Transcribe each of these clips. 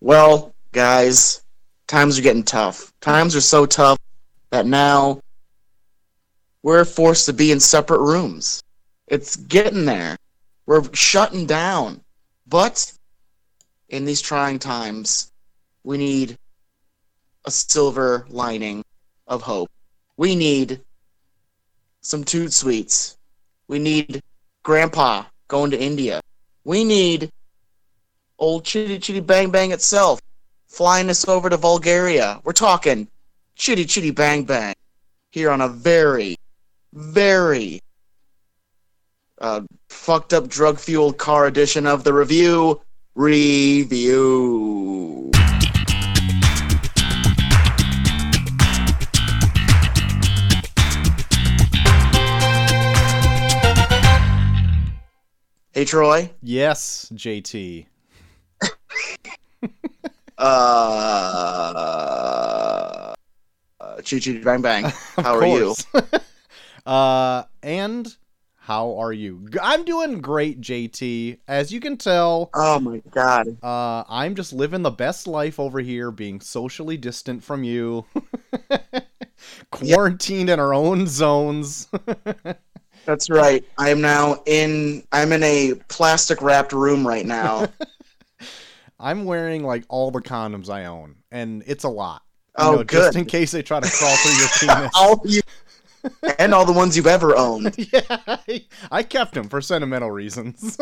Well, guys, times are getting tough. Times are so tough that now we're forced to be in separate rooms. It's getting there. We're shutting down. But in these trying times, we need a silver lining of hope. We need some toot sweets. We need grandpa going to India. We need old Chitty Chitty Bang Bang itself flying us over to Bulgaria. We're talking Chitty Chitty Bang Bang here on a very, very uh, fucked up drug fueled car edition of the review review. Hey Troy. Yes, JT. Uh, uh choo choo bang bang. How are you? uh, and how are you? I'm doing great, JT. As you can tell, Oh my god. uh, I'm just living the best life over here, being socially distant from you, quarantined in our own zones. That's right. I am now in I'm in a plastic wrapped room right now. I'm wearing like all the condoms I own, and it's a lot. You Oh, know, Just in case they try to crawl through your penis. all you and all the ones you've ever owned. yeah, I, I kept them for sentimental reasons.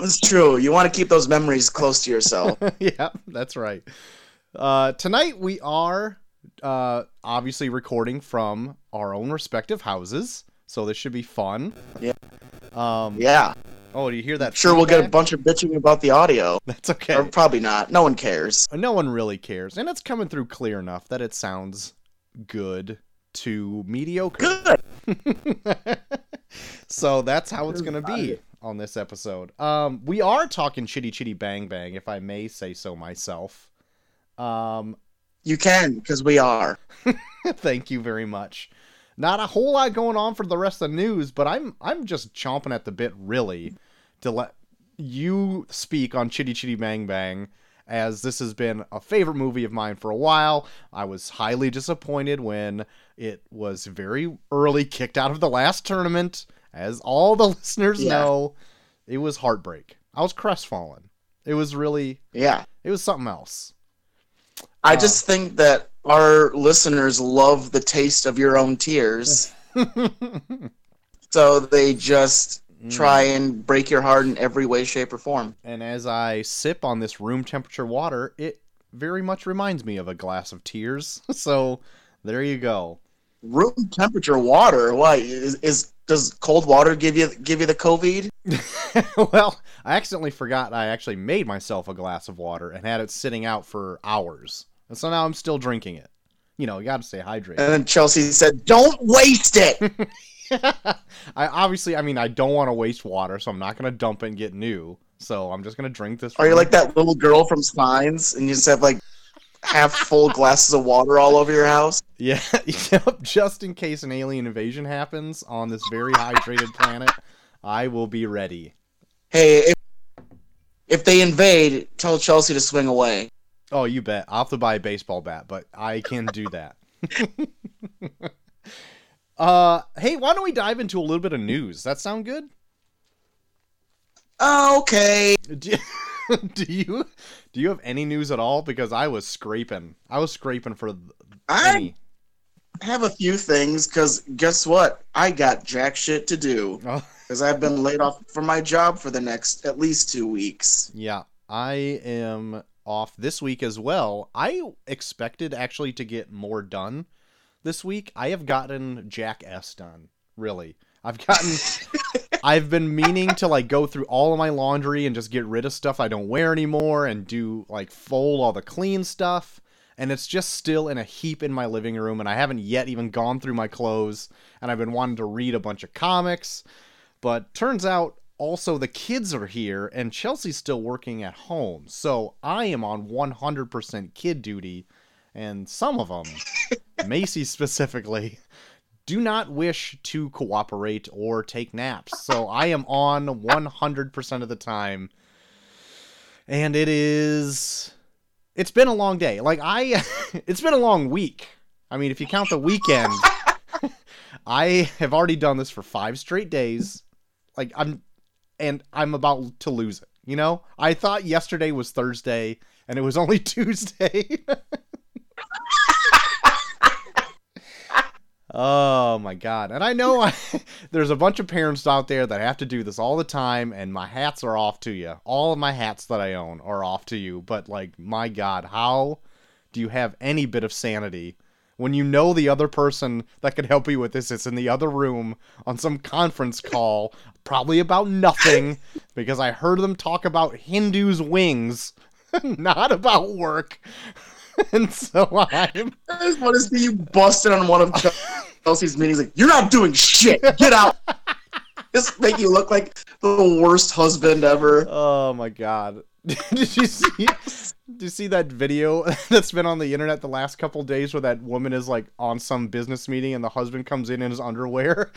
It's true. You want to keep those memories close to yourself. yeah, that's right. Uh, tonight we are uh, obviously recording from our own respective houses, so this should be fun. Yeah. Um, Yeah. Oh, do you hear that? Sure we'll get a bunch of bitching about the audio. That's okay. Or probably not. No one cares. No one really cares, and it's coming through clear enough that it sounds good to mediocre. Good. so that's how it's gonna be on this episode. Um, we are talking chitty chitty bang bang, if I may say so myself. Um, You can, because we are. thank you very much. Not a whole lot going on for the rest of the news, but I'm I'm just chomping at the bit really to let you speak on Chitty Chitty Bang Bang as this has been a favorite movie of mine for a while. I was highly disappointed when it was very early kicked out of the last tournament. As all the listeners Yeah. know, it was heartbreak. I was crestfallen. It was really Yeah. it was something else. I Uh, just think that our listeners love the taste of your own tears. so they just try and break your heart in every way, shape, or form. And as I sip on this room temperature water, it very much reminds me of a glass of tears. So there you go. Room temperature water. Why is, is does cold water give you give you the COVID? well, I accidentally forgot I actually made myself a glass of water and had it sitting out for hours. And so now I'm still drinking it. You know, you got to stay hydrated. And then Chelsea said, "Don't waste it." I obviously, I mean, I don't want to waste water, so I'm not going to dump it and get new. So I'm just going to drink this. Are you like that little girl from Signs, and you just have like half full glasses of water all over your house? Yeah, yep, just in case an alien invasion happens on this very hydrated planet, I will be ready. Hey, if, if they invade, tell Chelsea to swing away. Oh, you bet. I'll have to buy a baseball bat, but I can do that. uh, hey, why don't we dive into a little bit of news? That sound good? Okay. Do you, do you have any news at all? Because I was scraping. I was scraping for I any. have a few things because guess what? I got jack shit to do Oh, because I've been laid off from my job for the next at least two weeks. yeah, I am off this week as well. I expected actually to get more done this week. I have gotten Jack S done. Really, I've gotten. I've been meaning to like go through all of my laundry and just get rid of stuff I don't wear anymore and do like fold all the clean stuff. And it's just still in a heap in my living room, and I haven't yet even gone through my clothes. And I've been wanting to read a bunch of comics, but turns out also the kids are here, and Chelsea's still working at home. So I am on 100% kid duty, and some of them, Macy specifically, do not wish to cooperate or take naps. So I am on 100% of the time. and it is it's been a long day. Like I it's been a long week. I mean, if you count the weekend, I have already done this for 5 straight days. Like I'm and I'm about to lose it, you know? I thought yesterday was Thursday and it was only Tuesday. Oh my god. And I know I, there's a bunch of parents out there that have to do this all the time and my hats are off to you. All of my hats that I own are off to you, but like my god, how do you have any bit of sanity when you know the other person that could help you with this is in the other room on some conference call, probably about nothing because I heard them talk about Hindu's wings, not about work. and so I'm. I just want to see you busted on one of Chelsea's meetings. Like, you're not doing shit. Get out. just make you look like the worst husband ever. Oh my god. did you see? Did you see that video that's been on the internet the last couple days where that woman is like on some business meeting and the husband comes in in his underwear?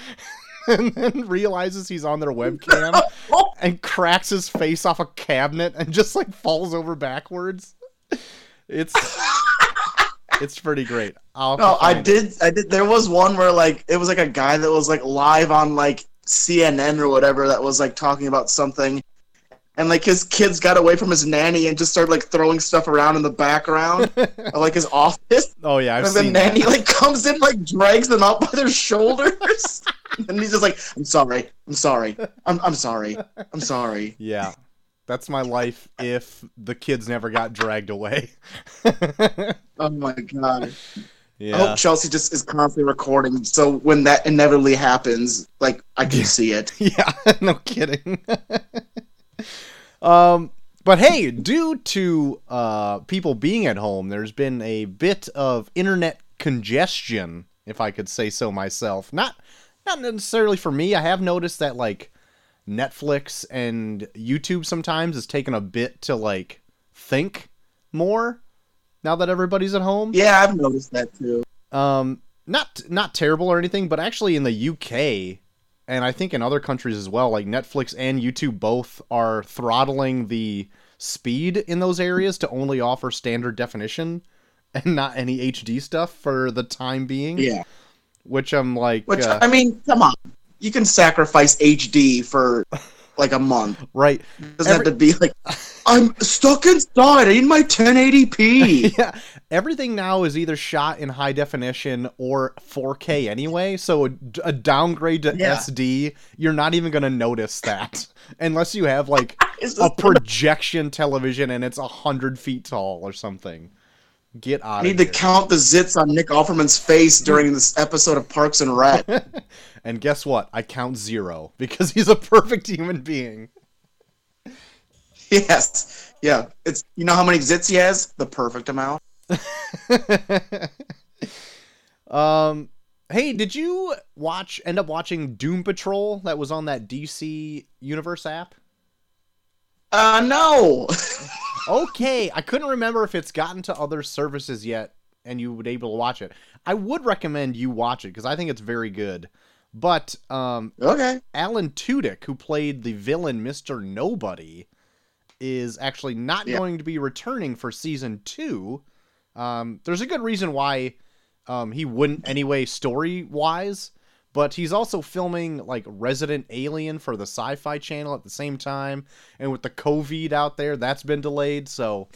and then realizes he's on their webcam and cracks his face off a cabinet and just like falls over backwards. It's it's pretty great. I'll No, I find it. did. I did. There was one where like it was like a guy that was like live on like CNN or whatever that was like talking about something, and like his kids got away from his nanny and just started like throwing stuff around in the background of like his office. Oh yeah, I've and the seen nanny that. like comes in like drags them out by their shoulders, and he's just like, "I'm sorry, I'm sorry, I'm I'm sorry, I'm sorry." Yeah. That's my life if the kids never got dragged away. Oh my god. I yeah. hope Chelsea just is constantly recording, so when that inevitably happens, like I can see it. Yeah, no kidding. um, but hey, due to uh, people being at home, there's been a bit of internet congestion, if I could say so myself. Not not necessarily for me. I have noticed that like Netflix and YouTube sometimes has taken a bit to like think more now that everybody's at home Yeah, I've noticed that too. um not not terrible or anything but actually in the UK and I think in other countries as well like Netflix and YouTube both are throttling the speed in those areas to only offer standard definition and not any HD stuff for the time being Yeah. which I'm like Which uh, I mean, come on, you can sacrifice HD for like a month. right It doesn't Every- have to be like I'm stuck inside. I need my 1080p. yeah, everything now is either shot in high definition or 4K anyway. So a, a downgrade to Yeah. SD, you're not even gonna notice that unless you have like a projection television and it's a hundred feet tall or something. Get out I need here. to count the zits on Nick Offerman's face during this episode of Parks and Rec. and guess what? I count zero because he's a perfect human being. yes. Yeah. It's you know how many zits he has? The perfect amount. um, hey, did you watch? End up watching Doom Patrol that was on that DC Universe app? Uh no. Okay, I couldn't remember if it's gotten to other services yet and you would be able to watch it. I would recommend you watch it because I think it's very good. But um, okay. Alan Tudyk, who played the villain Mister Nobody, is actually not Yeah. going to be returning for season two. Um, there's a good reason why um, he wouldn't anyway, story wise. But he's also filming like Resident Alien for the Sci-Fi Channel at the same time, and with the COVID out there, that's been delayed. So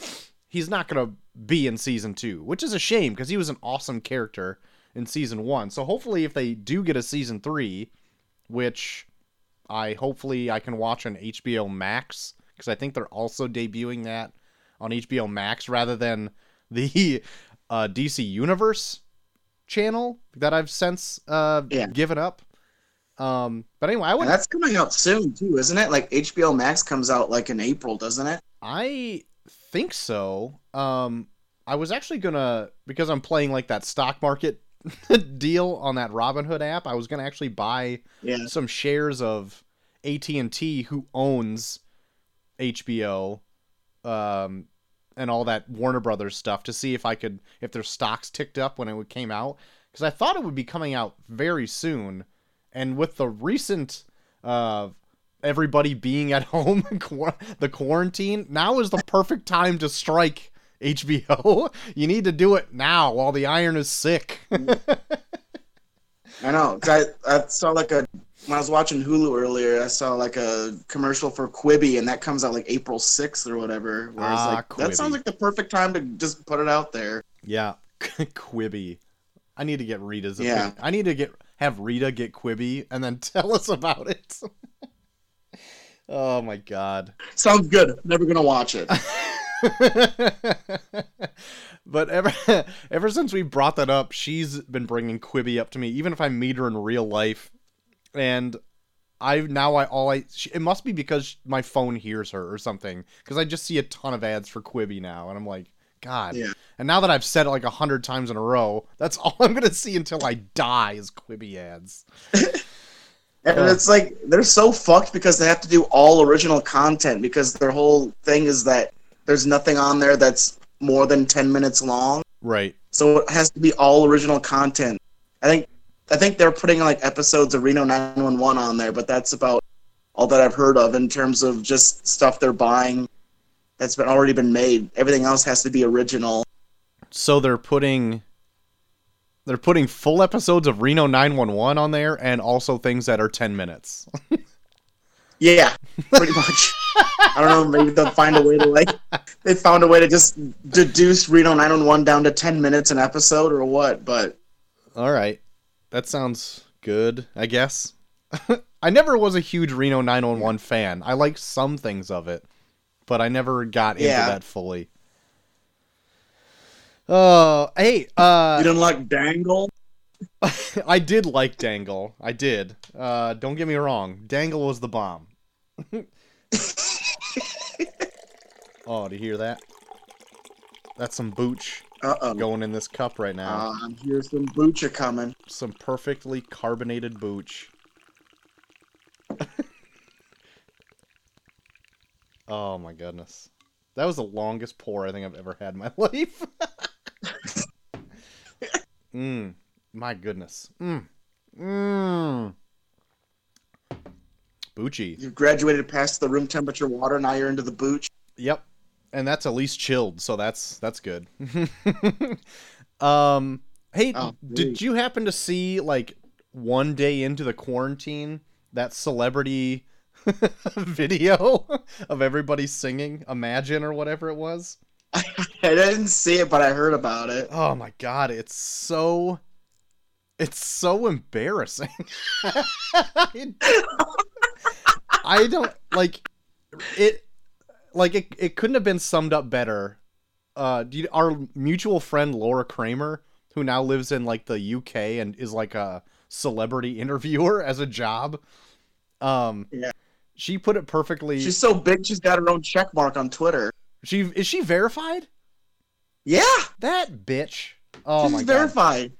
he's not gonna be in season two, which is a shame because he was an awesome character in season one. So hopefully, if they do get a season three, which I hopefully I can watch on HBO Max because I think they're also debuting that on HBO Max rather than the uh, DC Universe channel that I've since uh, Yeah. given up. Um, but anyway, I would And that's coming out soon too, isn't it? Like HBO Max comes out like in April, doesn't it? I think so. Um, I was actually gonna because I'm playing like that stock market deal on that Robinhood app. I was gonna actually buy Yeah. some shares of AT and T, who owns HBO, um, and all that Warner Brothers stuff, to see if I could if their stocks ticked up when it came out, because I thought it would be coming out very soon, and with the recent uh, everybody being at home, the quarantine. Now is the perfect time to strike HBO. You need to do it now while the iron is sick. I know. I, I saw like a when I was watching Hulu earlier. I saw like a commercial for Quibi, and that comes out like April sixth or whatever. Where Ah, like Quibi. that sounds like the perfect time to just put it out there. yeah, Quibi. I need to get Rita's. Yeah. I need to get have Rita get Quibi and then tell us about it. oh my god. Sounds good. Never gonna watch it. but ever ever since we brought that up, she's been bringing Quibi up to me, even if I meet her in real life. And I now I all I she, it must be because my phone hears her or something because I just see a ton of ads for Quibi now, and I'm like, God. Yeah. And now that I've said it like a hundred times in a row, that's all I'm gonna see until I die is Quibi ads. And Ugh. it's like they're so fucked because they have to do all original content because their whole thing is that there's nothing on there that's more than ten minutes long. Right. So it has to be all original content. I think I think they're putting like episodes of Reno 911 on there, but that's about all that I've heard of in terms of just stuff they're buying that's been already been made. Everything else has to be original. So they're putting they're putting full episodes of Reno 911 on there and also things that are 10 minutes. Yeah, pretty much. I don't know. Maybe they'll find a way to like. They found a way to just deduce Reno 911 down to 10 minutes an episode or what? But All right. That sounds good, I guess. I never was a huge Reno 911 fan. I like some things of it, but I never got into that fully. Oh, hey, uh you didn't like Dangle? I did like Dangle. I did. Uh don't get me wrong. Dangle was the bomb. oh, do you hear that? That's some booch Uh oh. going in this cup right now. Uh, here's some Bucha coming. some perfectly carbonated booch. oh my goodness. That was the longest pour I think I've ever had in my life. Mmm. My goodness. Mmm. Mmm. Bucci. You've graduated past the room temperature water. Now you're into the Booch. Yep. And that's at least chilled, so that's that's good. um hey, Oh, did you happen to see like one day into the quarantine that celebrity video of everybody singing Imagine or whatever it was? I didn't see it, but I heard about it. Oh my god, it's so it's so embarrassing. I, I don't like it like it it couldn't have been summed up better. Uh you, our mutual friend Laura Kramer who now lives in like the UK and is like a celebrity interviewer as a job. Um Yeah. She put it perfectly. She's so big, she's got her own check mark on Twitter. she is she verified? Yeah, That bitch. Oh she's my god. verified.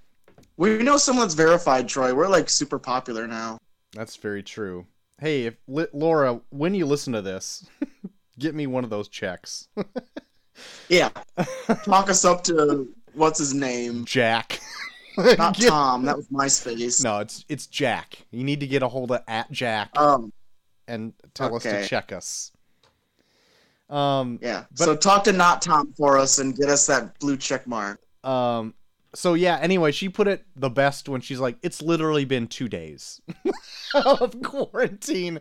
We know someone's verified, Troy. We're like super popular now. That's very true. Hey, if li- Laura, when you listen to this, get me one of those checks. Yeah, talk us up to what's his name? Jack. Not Get- Tom. That was MySpace. No, it's it's Jack. You need to get a hold of at Jack Um, and tell us to check us. Um yeah. But- so talk to not Tom for us and get us that blue check mark. um so yeah, anyway, she put it the best when she's like, It's literally been two days of quarantine.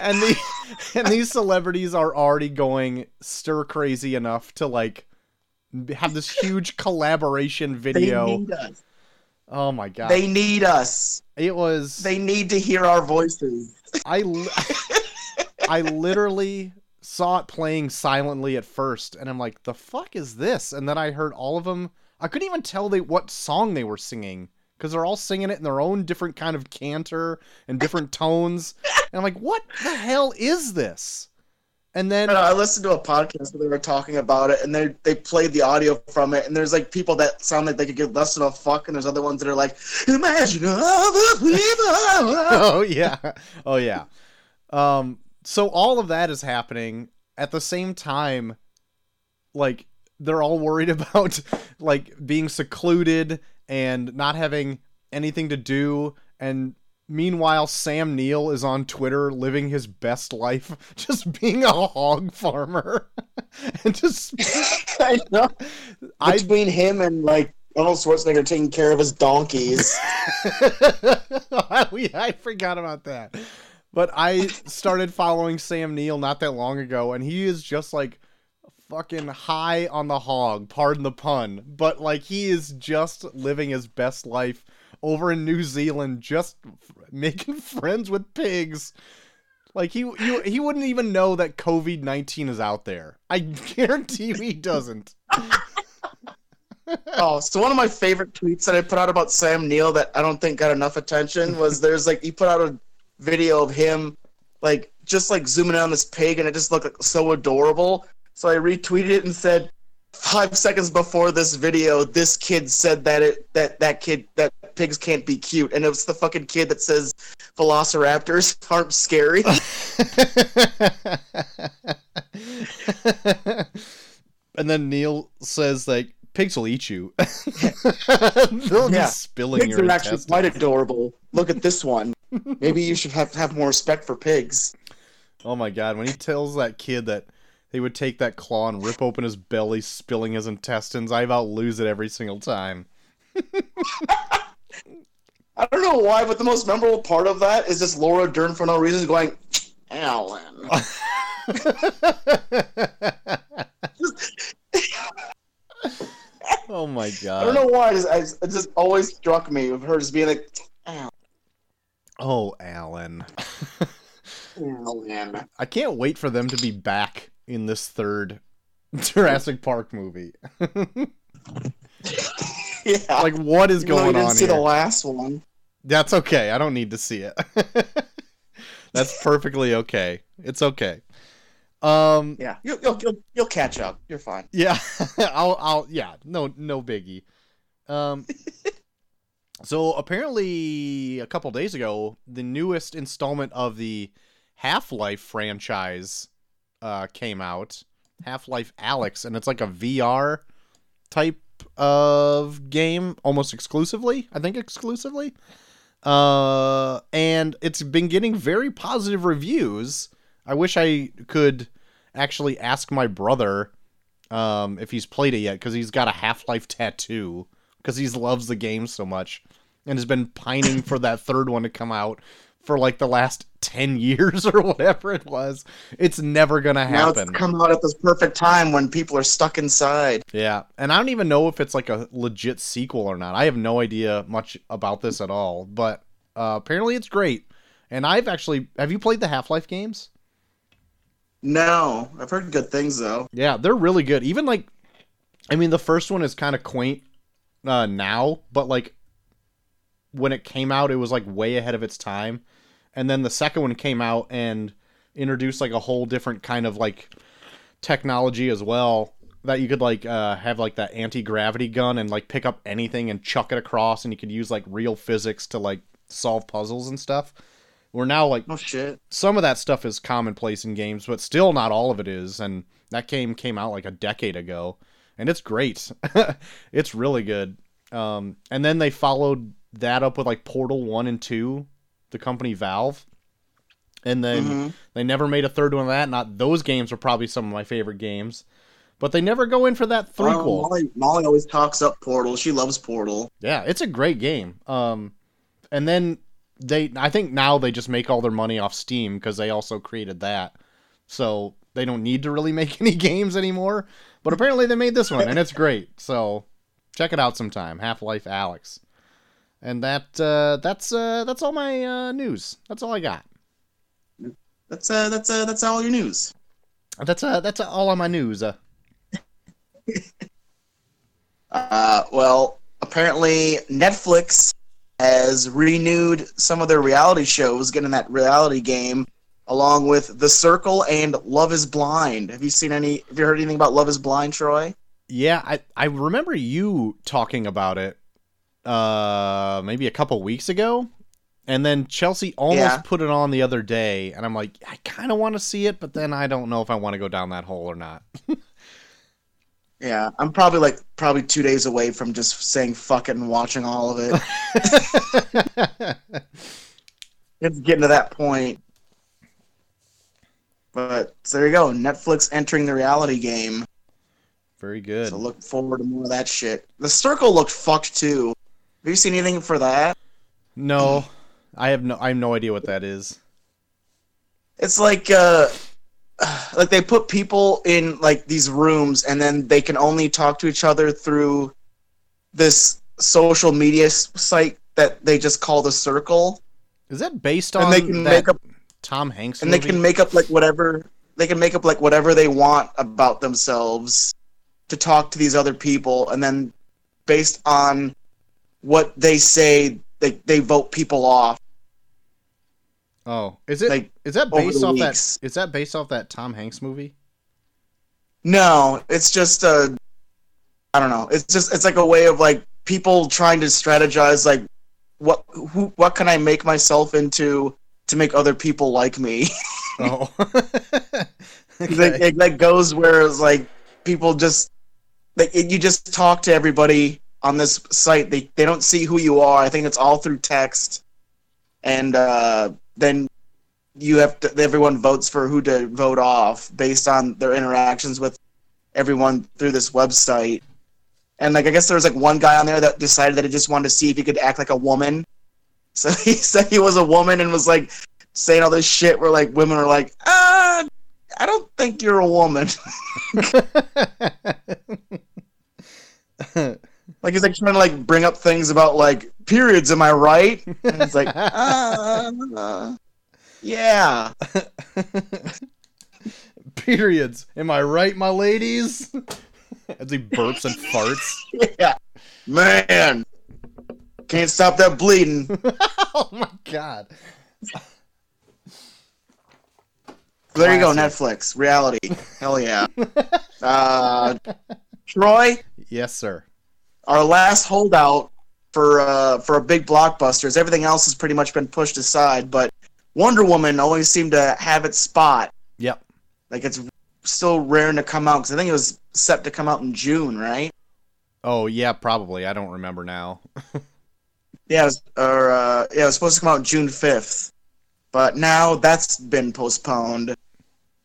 And the and these celebrities are already going stir crazy enough to like have this huge collaboration video. They need us. Oh my god. They need us. it was They need to hear our voices. I li- I literally saw it playing silently at first and I'm like, "The fuck is this?" And then I heard all of them. I couldn't even tell they what song they were singing cuz they're all singing it in their own different kind of canter and different tones. And I'm like, "What the hell is this?" And then I listened to a podcast where they were talking about it, and they they played the audio from it, and there's like people that sound like they could give less than a fuck, and there's other ones that are like, imagine all the people. oh yeah oh yeah um so all of that is happening at the same time like they're all worried about like being secluded and not having anything to do and Meanwhile, Sam Neill is on Twitter living his best life, just being a hog farmer. and just I know. I Between him and like Arnold Schwarzenegger taking care of his donkeys. we I forgot about that. But I started following Sam Neill not that long ago, and he is just like fucking high on the hog, pardon the pun. But like he is just living his best life over in New Zealand, just f- making friends with pigs. Like he you, he wouldn't even know that COVID nineteen is out there. I guarantee he doesn't. oh, so one of my favorite tweets that I put out about Sam Neill that I don't think got enough attention was there's like he put out a video of him like just like zooming in on this pig and it just looked like, so adorable. So I retweeted it and said five seconds before this video, this kid said that it that that kid that pigs can't be cute, and it was the fucking kid that says velociraptors aren't scary. and then Neill says like pigs will eat you. They'll Yeah. be spilling pigs your are actually intestines. quite adorable. Look at this one. Maybe you should have have more respect for pigs. Oh my god, when he tells that kid that he would take that claw and rip open his belly, spilling his intestines, I about lose it every single time. I don't know why, but the most memorable part of that is just Laura Dern for no reason going, Alan. oh my god! I don't know why. It just, I- it just always struck me of her just being like, Alan. Oh, Alan. Alan. I can't wait for them to be back in this third Jurassic Park movie. Yeah. like what is Even though we going didn't on see here? the last one. That's okay. I don't need to see it. That's perfectly okay. It's okay. Um Yeah, you'll, you'll, you'll, you'll catch up. You're fine. yeah, I'll I'll yeah, no no biggie. Um So apparently a couple days ago, the newest installment of the Half-Life franchise uh came out. Half-Life Alyx and it's like a VR type of game almost exclusively, I think exclusively. Uh and it's been getting very positive reviews. I wish I could actually ask my brother um, if he's played it yet because he's got a Half Life tattoo because he loves the game so much and has been pining for that third one to come out for like the last 10 years or whatever it was. It's never gonna happen. Now it's come out at this perfect time when people are stuck inside. Yeah, and I don't even know if it's like a legit sequel or not. I have no idea much about this at all, but uh, apparently it's great. And I've actually have you played the Half Life games? No, I've heard good things though. Yeah, they're really good. Even like, I mean, the first one is kind of quaint uh, now, but like when it came out, it was like way ahead of its time. And then the second one came out and introduced like a whole different kind of like technology as well that you could like uh, have like that anti gravity gun and like pick up anything and chuck it across, and you could use like real physics to like solve puzzles and stuff. We're now like Oh shit. some of that stuff is commonplace in games, but still not all of it is. And that game came out like a decade ago, and it's great. it's really good. Um, and then they followed that up with like Portal One and Two, the company Valve, and then Mhm. they never made a third one of that. Not those games are probably some of my favorite games, but they never go in for that threequel. Molly, Molly always talks up Portal. She loves Portal. Yeah, it's a great game. Um, and then they, I think now they just make all their money off Steam because they also created that, so they don't need to really make any games anymore. But apparently they made this one, and it's great. So check it out sometime. Half Life Alyx, and that uh, that's uh, that's all my uh, news. That's all I got. That's uh, that's uh, that's all your news. That's uh, that's all on my news. Uh, Uh, well, apparently Netflix has renewed some of their reality shows, getting that reality game, along with The Circle and Love Is Blind. Have you seen any? Have you heard anything about Love Is Blind, Troy? Yeah, I I remember you talking about it, uh, maybe a couple weeks ago. And then Chelsea almost Yeah. put it on the other day, and I'm like, I kind of want to see it, but then I don't know if I want to go down that hole or not. Yeah, I'm probably like probably two days away from just saying fuck it and watching all of it. it's getting to that point. But so there you go. Netflix entering the reality game. Very good. So look forward to more of that shit. The Circle looked fucked too. Have you seen anything for that? No, I have no I have no idea what that is. It's like uh like they put people in like these rooms and then they can only talk to each other through this social media site that they just call the circle Is that based on? and they can make up Tom Hanks and movie? they can make up like whatever they can make up like whatever they want about themselves to talk to these other people and then based on what they say they, they vote people off Oh, is it? Is like, that based off weeks. that? Is that based off that Tom Hanks movie? no it's just a I don't know it's just it's like a way of like people trying to strategize like what who what can i make myself into to make other people like me Oh, like, okay. it, that goes where it's like people just like you just talk to everybody on this site. They, they don't see who you are. I think it's all through text. And uh, then you have to everyone votes for who to vote off based on their interactions with everyone through this website. And like i guess there was like one guy on there that decided that he just wanted to see if he could act like a woman. So he said he was a woman and was like saying all this shit where like women are like ah I don't think you're a woman. like he's like trying to like bring up things about like periods. Am I right? And it's like, uh, yeah. Periods. Am I right, my ladies? As he burps and farts. Yeah. Man. Can't stop that bleeding. oh my god. There you go, Netflix. Reality. Hell yeah. Uh, Troy, Yes, sir. our last holdout for uh, for a big blockbuster. blockbusters. Everything else has pretty much been pushed aside, but Wonder Woman always seemed to have its spot. Yep. Like it's still raring to come out because I think it was set to come out in June, right? Oh yeah, probably. I don't remember now. Yeah, it was, or uh, yeah, it was supposed to come out June fifth, but now that's been postponed.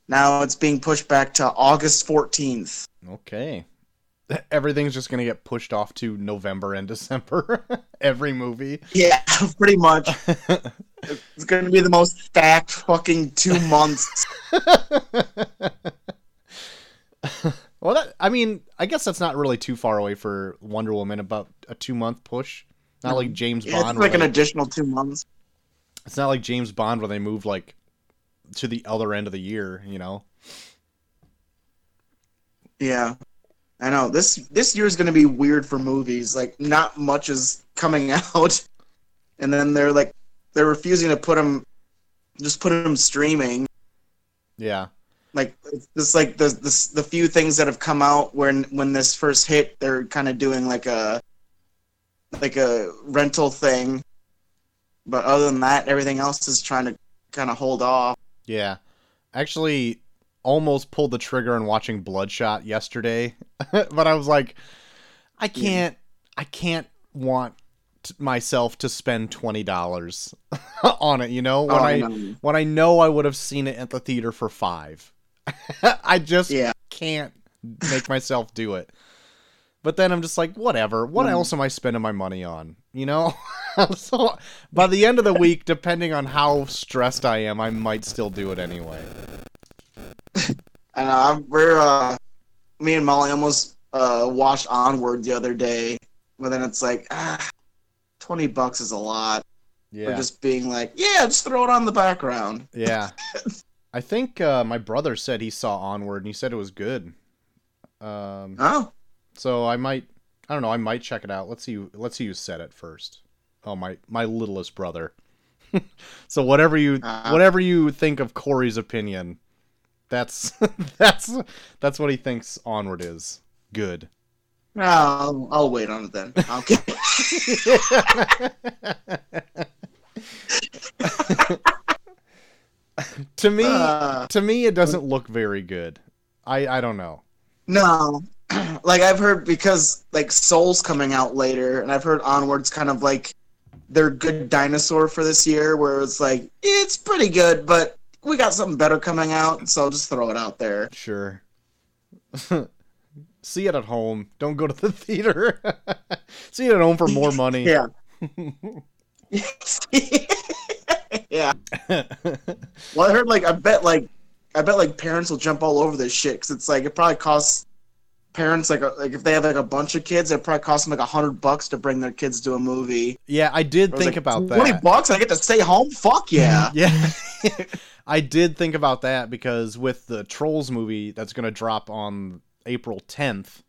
Now it's being pushed back to August fourteenth. Okay. Everything's just gonna get pushed off to November and December. Every movie. Yeah, pretty much. It's going to be the most stacked fucking two months. well, that I mean, I guess that's not really too far away for Wonder Woman. About a two month push. Not like mm-hmm. James Yeah, Bond. it's like an they- additional two months. it's not like James Bond where they move like to the other end of the year. You know. Yeah, I know this this year is going to be weird for movies. Like, not much is coming out, and then they're like they're refusing to put them, just put them streaming. Yeah. Like it's just like the the the few things that have come out when when this first hit, they're kind of doing like a like a rental thing. But other than that, everything else is trying to kind of hold off. Yeah. Actually, almost pulled the trigger on watching Bloodshot yesterday, but I was like, I can't, I can't want t- myself to spend twenty dollars on it. You know, when Oh, I no. when I know I would have seen it at the theater for five. I just Yeah. can't make myself do it. But then I'm just like, whatever. What Mm. else am I spending my money on? You know? so by the end of the week, depending on how stressed I am, I might still do it anyway. And uh, we're uh, me and Molly almost uh, watched Onward the other day, but then it's like, ah, twenty bucks is a lot Yeah. just being like, yeah, just throw it on the background. Yeah. I think uh, my brother said he saw Onward and he said it was good. Um, Oh, so I might I don't know, I might check it out. Let's see let's see who said it first. Oh my my littlest brother. so whatever you Uh. whatever you think of Corey's opinion, that's that's that's what he thinks Onward is. Good. no, I'll, I'll wait on it then. Okay. to me Uh, to me it doesn't look very good. I I don't know. no, like I've heard because like Soul's coming out later, and I've heard Onward's kind of like their good dinosaur for this year, where it's like it's pretty good, but we got something better coming out, so I'll just throw it out there. Sure. See it at home. Don't go to the theater. See it at home for more money. Yeah. yeah. Well, I heard like I bet like I bet like parents will jump all over this shit because it's like it probably costs parents like uh, like if they have like a bunch of kids, it probably costs them like a hundred bucks to bring their kids to a movie. yeah, I did I think like, about Twenty that. bucks, I get to stay home. Fuck yeah. Yeah. I did think about that because with the Trolls movie that's going to drop on April 10th,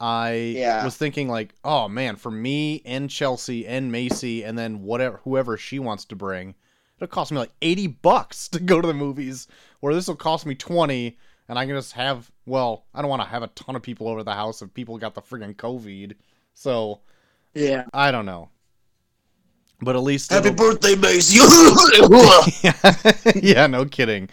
I Yeah. was thinking like, oh man, for me and Chelsea and Macy and then whatever whoever she wants to bring, it'll cost me like 80 bucks to go to the movies where this will cost me 20 and I can just have well, I don't want to have a ton of people over the house if people got the friggin' COVID. So, Yeah. I don't know. But at least Happy birthday, Macy. yeah, yeah, no kidding.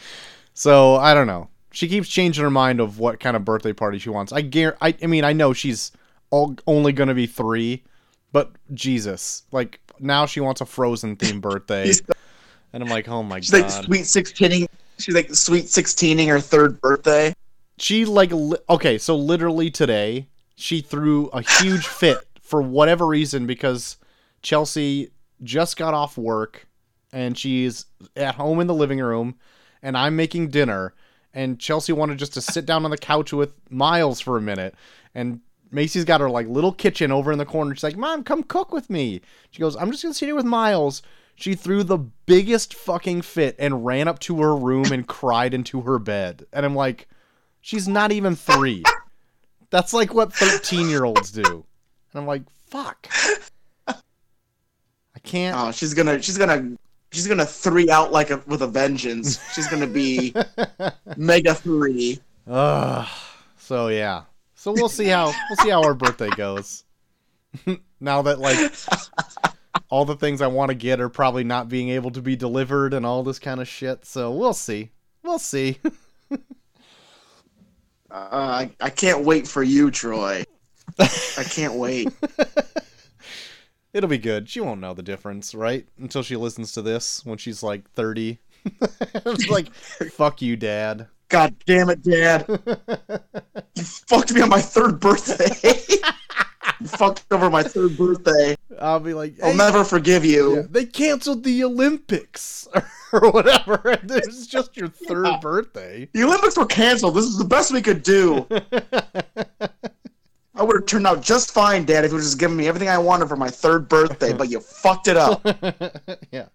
So I don't know. She keeps changing her mind of what kind of birthday party she wants. I guar- I, I mean, I know she's all, only gonna be three, but Jesus, like now she wants a Frozen themed birthday, and I'm like, oh my She's like sweet sixteening. She's like sweet sixteening her third birthday. She like li- okay, so literally today she threw a huge fit for whatever reason because Chelsea just got off work and she's at home in the living room and I'm making dinner and Chelsea wanted just to sit down on the couch with Miles for a minute and Macy's got her like little kitchen over in the corner. She's like, "Mom, come cook with me." She goes, "I'm just going to sit here with Miles." She threw the biggest fucking fit and ran up to her room and cried into her bed. And I'm like, She's not even three. That's like what 13 year olds do. And I'm like, fuck. I can't. Oh, she's gonna she's gonna she's gonna three out like a with a vengeance. She's gonna be mega three. Ugh. so yeah. So we'll see how we'll see how our birthday goes. now that like all the things I want to get are probably not being able to be delivered and all this kind of shit. So we'll see. We'll see. Uh, I I can't wait for you, Troy. I can't wait. It'll be good. She won't know the difference, right? Until she listens to this when she's like 30. it's like, fuck you, dad. God damn it, Dad! You fucked me on my third birthday. You fucked over my third birthday. I'll be like, I'll never forgive you. yeah, they canceled the Olympics or whatever. and It's just your third Yeah. birthday. The Olympics were canceled. This is the best we could do. I would have turned out just fine, Dad, if you would just given me everything I wanted for my third birthday, but you fucked it up. yeah.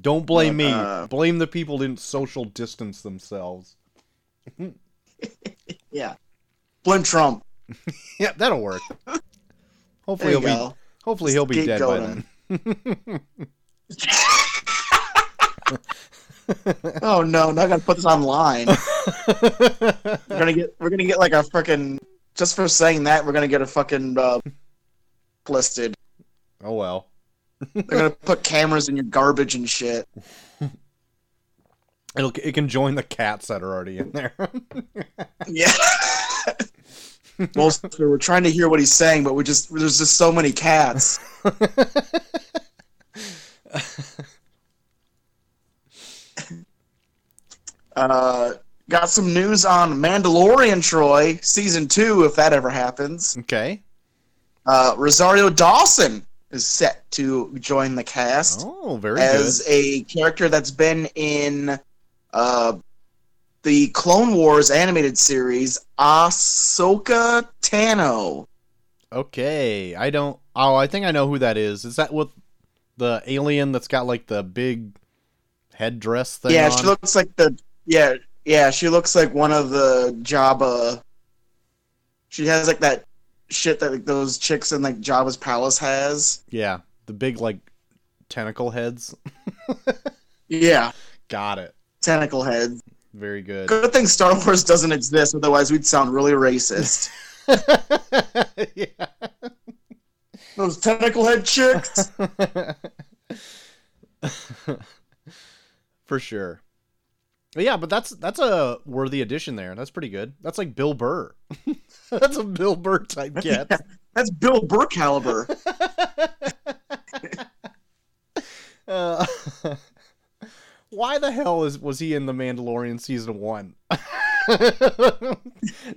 Don't blame But, me. uh, Blame the people who didn't social distance themselves. Yeah. Blame Trump. Yeah, that'll work. Hopefully he'll you be go. hopefully he'll be dead by then. Oh no, now I gotta put this online. We're gonna get we're gonna get like a fucking just for saying that we're gonna get a fucking uh, listed. oh well. They're gonna put cameras in your garbage and shit. It'll it can join the cats that are already in there. Yeah. well, we're trying to hear what he's saying, but we just there's just so many cats. Uh, got some news on Mandalorian, Troy, season two, if that ever happens. okay. Uh, Rosario Dawson is set to join the cast Oh, very as good. a character that's been in uh, the Clone Wars animated series, Ahsoka Tano. Okay. I don't Oh, I think I know who that is. Is that with the alien that's got like the big headdress thing Yeah, on? she looks like the yeah yeah she looks like one of the Jabba. She has like that shit that like, those chicks in like Jabba's palace has. yeah, the big like tentacle heads. Yeah, Got it. Tentacle heads. Very good. Good thing Star Wars doesn't exist, otherwise we'd sound really racist. yeah. Those tentacle head chicks. For sure. But yeah, but that's that's a worthy addition there. That's pretty good. That's like Bill Burr. that's a Bill Burr type get. That's Bill Burr caliber. Uh, why the hell is was he in the Mandalorian season one?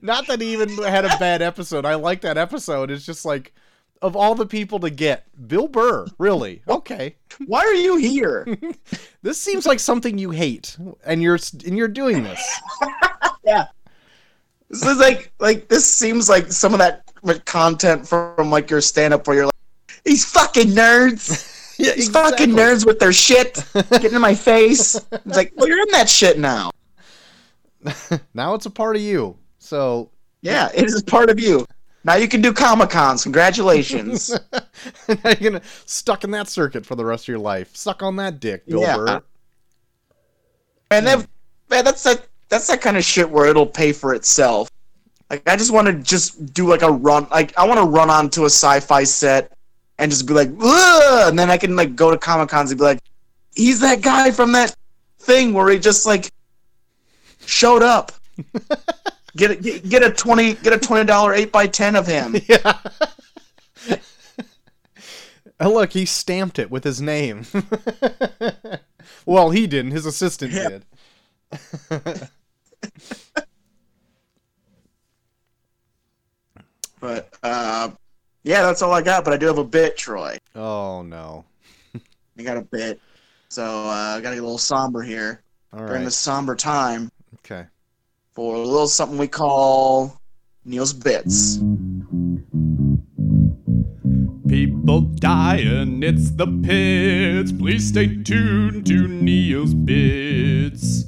Not that he even had a bad episode. I like that episode. It's just like of all the people to get, Bill Burr, really? Okay. Why are you here? This seems like something you hate, and you're and you're doing this. Yeah. This is like like this seems like some of that content from like your stand up where you're like, these fucking nerds. Yeah, These fucking nerds with their shit getting in my face. It's like, well, you're in that shit now. now it's a part of you. So Yeah, it is part of you. Now you can do Comic Cons. Congratulations. now you're gonna stuck in that circuit for the rest of your life. Suck on that dick, Bill Yeah. Burr. and then, hmm. man, that's that that's that kind of shit where it'll pay for itself. Like I just want to just do like a run. Like I want to run onto a sci-fi set and just be like, Ugh! and then I can like go to Comic Cons and be like, he's that guy from that thing where he just like showed up. get a, get, a twenty get a twenty dollar eight by ten of him. Yeah. Oh, look, he stamped it with his name. well, he didn't. His assistant Yeah. did. But uh, yeah, that's all I got. But I do have a bit, Troy. Oh no. I got a bit. So uh, I got to get a little somber here All during right. this somber time Okay. for a little something we call Neill's Bits. People dying, it's the pits. Please stay tuned to Neill's Bits.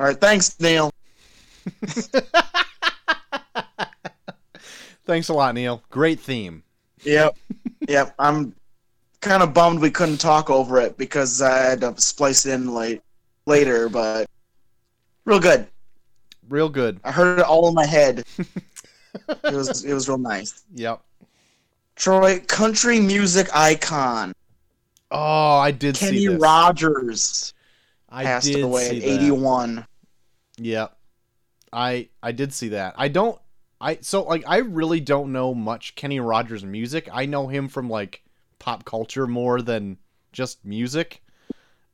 All right, thanks, Neill. Thanks a lot, Neill. Great theme. Yep, yep. I'm kind of bummed we couldn't talk over it because I had to splice it in late later, but real good. Real good. I heard it all in my head. it was it was real nice. Yep. Troy, country music icon Oh, I did Kenny. Rogers I passed did away see at that. 81. Yep. I I did see that. I don't I so like I really don't know much Kenny Rogers music. I know him from like pop culture more than just music.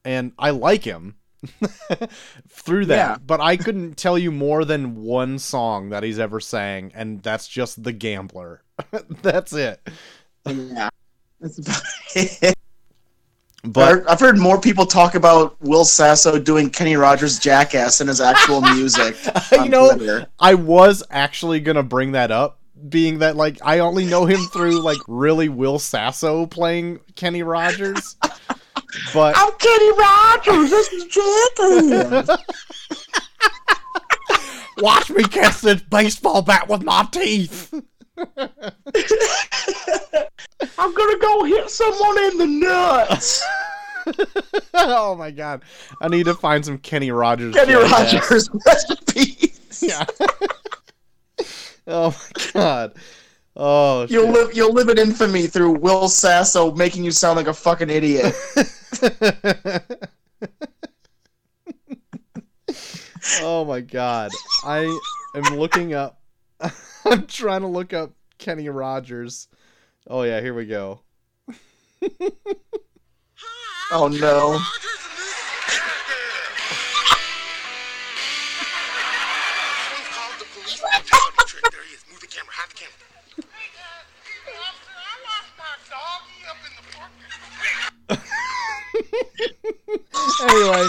And I like him through that. Yeah. But I couldn't tell you more than one song that he's ever sang and that's just The Gambler. that's it. Yeah. That's about it. But I've heard more people talk about Will Sasso doing Kenny Rogers Jackass than his actual music. you know, Twitter. I was actually gonna bring that up, being that like I only know him through like really Will Sasso playing Kenny Rogers. But I'm Kenny Rogers. This is Jackass. watch me catch this baseball bat with my teeth. I'm gonna go hit someone in the nuts. oh my god. I need to find some Kenny Rogers. Kenny. Rogers, peace. Yeah. oh my god. Oh You'll shit. live. You'll live in infamy through Will Sasso making you sound like a fucking idiot. oh my god. I am looking up I'm trying to look up Kenny Rogers. Oh yeah, here we go. Oh no. Someone called the police. There he is. Move the camera. Hide the camera. I lost my doggy up in the park. Anyway,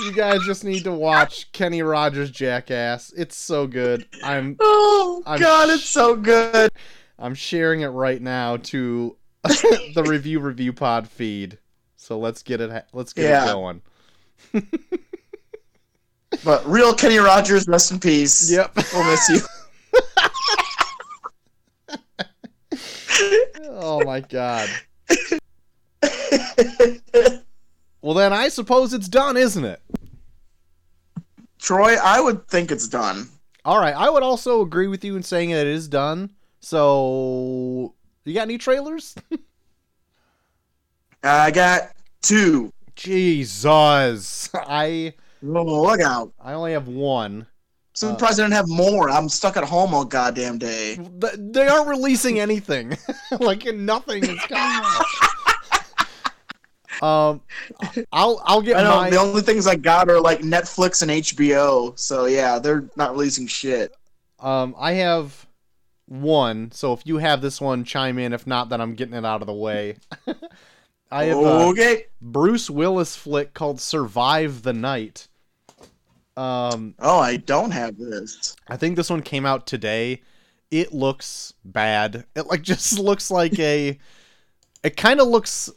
you guys just need to watch Kenny Rogers Jackass. It's so good. I'm Oh I'm God, it's so good. I'm sharing it right now to the review review pod feed. So let's get it let's get Yeah. it going. But real Kenny Rogers, rest in peace. Yep. We'll miss you. Oh my god. Well then I suppose it's done, isn't it? Troy, I would think it's done. All right, I would also agree with you in saying that it is done. So, you got any trailers? I got two. Jesus, I Oh, look out. I only have one. So Uh, surprised I didn't have more. I'm stuck at home all goddamn day. Th- They aren't releasing anything. like nothing is coming out. Um, I'll I'll get I know my the only things I got are like Netflix and HBO. So yeah, they're not releasing shit. um I have one. So if you have this one, chime in. If not, then I'm getting it out of the way. I have uh, okay. Bruce Willis flick called Survive the Night. Um, Oh, I don't have this. I think this one came out today. It looks bad. It like just looks like a. It kind of looks.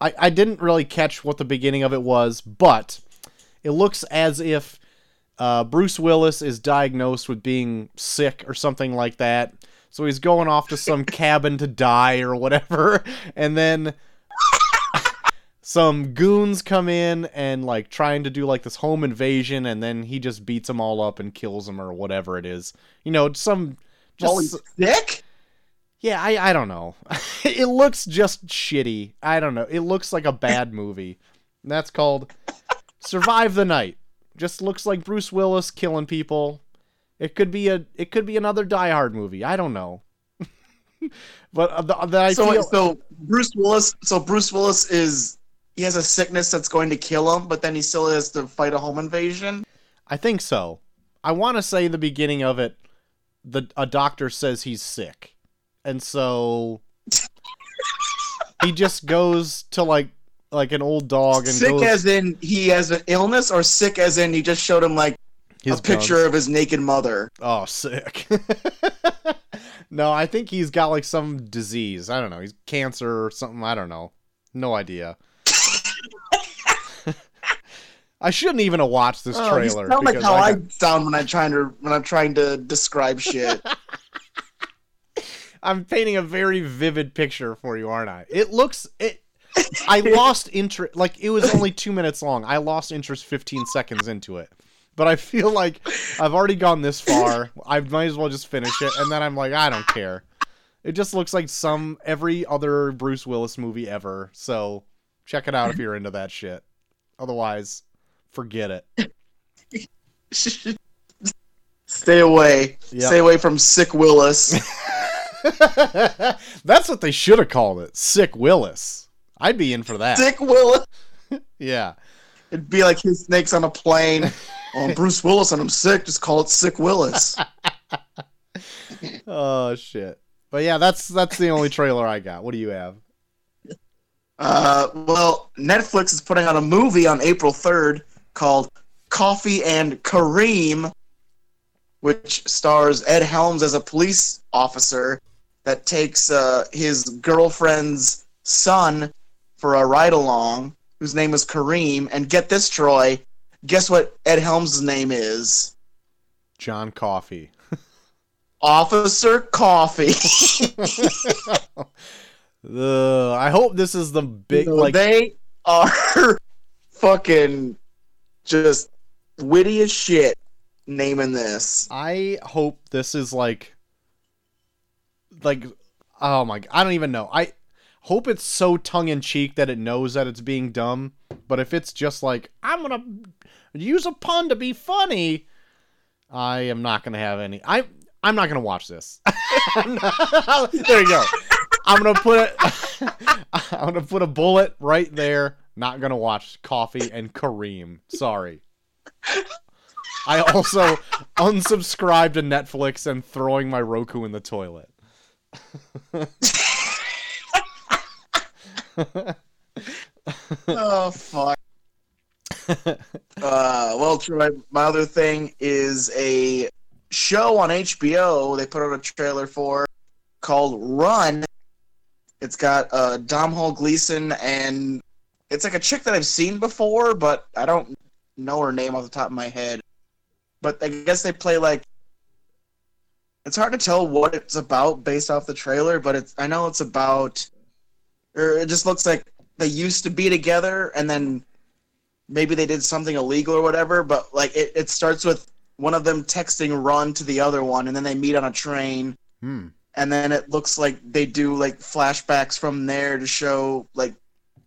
I I didn't really catch what the beginning of it was, but it looks as if uh, Bruce Willis is diagnosed with being sick or something like that. So he's going off to some cabin to die or whatever, and then some goons come in and like trying to do like this home invasion and then he just beats them all up and kills them or whatever it is. You know some just sick? yeah i i don't know. It looks just shitty. I don't know. It looks like a bad movie. And that's called survive the night just looks like bruce willis killing people it could be a it could be another die hard movie i don't know but uh, the, the, I so feel, so Bruce Willis. So Bruce Willis is he has a sickness that's going to kill him, but then he still has to fight a home invasion. I think so. I want to say the beginning of it, the a doctor says he's sick, and so he just goes to like like an old dog and sick goes as in he has an illness, or sick as in he just showed him like his a picture guns. of his naked mother. Oh, sick. no, I think he's got like some disease. I don't know. He's cancer or something. I don't know. No idea. I shouldn't even have watched this Oh, trailer. sound like how I I, sound when I'm trying to when I'm trying to describe shit. I'm painting a very vivid picture for you, aren't I? It looks it. I lost interest. Like it was only two minutes long. I lost interest 15 seconds into it. But I feel like I've already gone this far. I might as well just finish it, and then I'm like, I don't care. It just looks like some every other Bruce Willis movie ever. So check it out if you're into that shit. Otherwise, forget it. Stay away. Yep. Stay away from sick Willis. That's what they should have called it. Sick Willis. I'd be in for that. sick Willis. Yeah. It'd be like his snakes on a plane. Oh, Bruce Willis and I'm sick. Just call it Sick Willis. Oh shit. But yeah, that's that's the only trailer I got. What do you have? Uh, well, Netflix is putting out a movie on April 3rd called Coffee and Kareem, which stars Ed Helms as a police officer that takes uh, his girlfriend's son for a ride along, whose name is Kareem. And get this, Troy. Guess what Ed Helms' name is? John Coffee. Officer Coffee. Ugh, I hope this is the big like they are fucking just witty as shit naming this. I hope this is like like oh my I don't even know. I hope it's so tongue in cheek that it knows that it's being dumb, but if it's just like I'm to use a pun to be funny, I am not to have any I I'm not to watch this. There you go. I'm to put it I'm to put a bullet right there. Not to watch Coffee and Kareem. Sorry. I also unsubscribed to Netflix and throwing my Roku in the toilet. oh fuck. uh, well, Troy, my other thing is a show on HBO. They put out a trailer for called Run. It's got uh, Domhnall Gleeson and it's like a chick that I've seen before, but I don't know her name off the top of my head. But I guess they play like it's hard to tell what it's about based off the trailer, but it's I know it's about or it just looks like they used to be together and then maybe they did something illegal or whatever, but like it, it starts with one of them texting run to the other one and then they meet on a train Hmm. and then it looks like they do like flashbacks from there to show like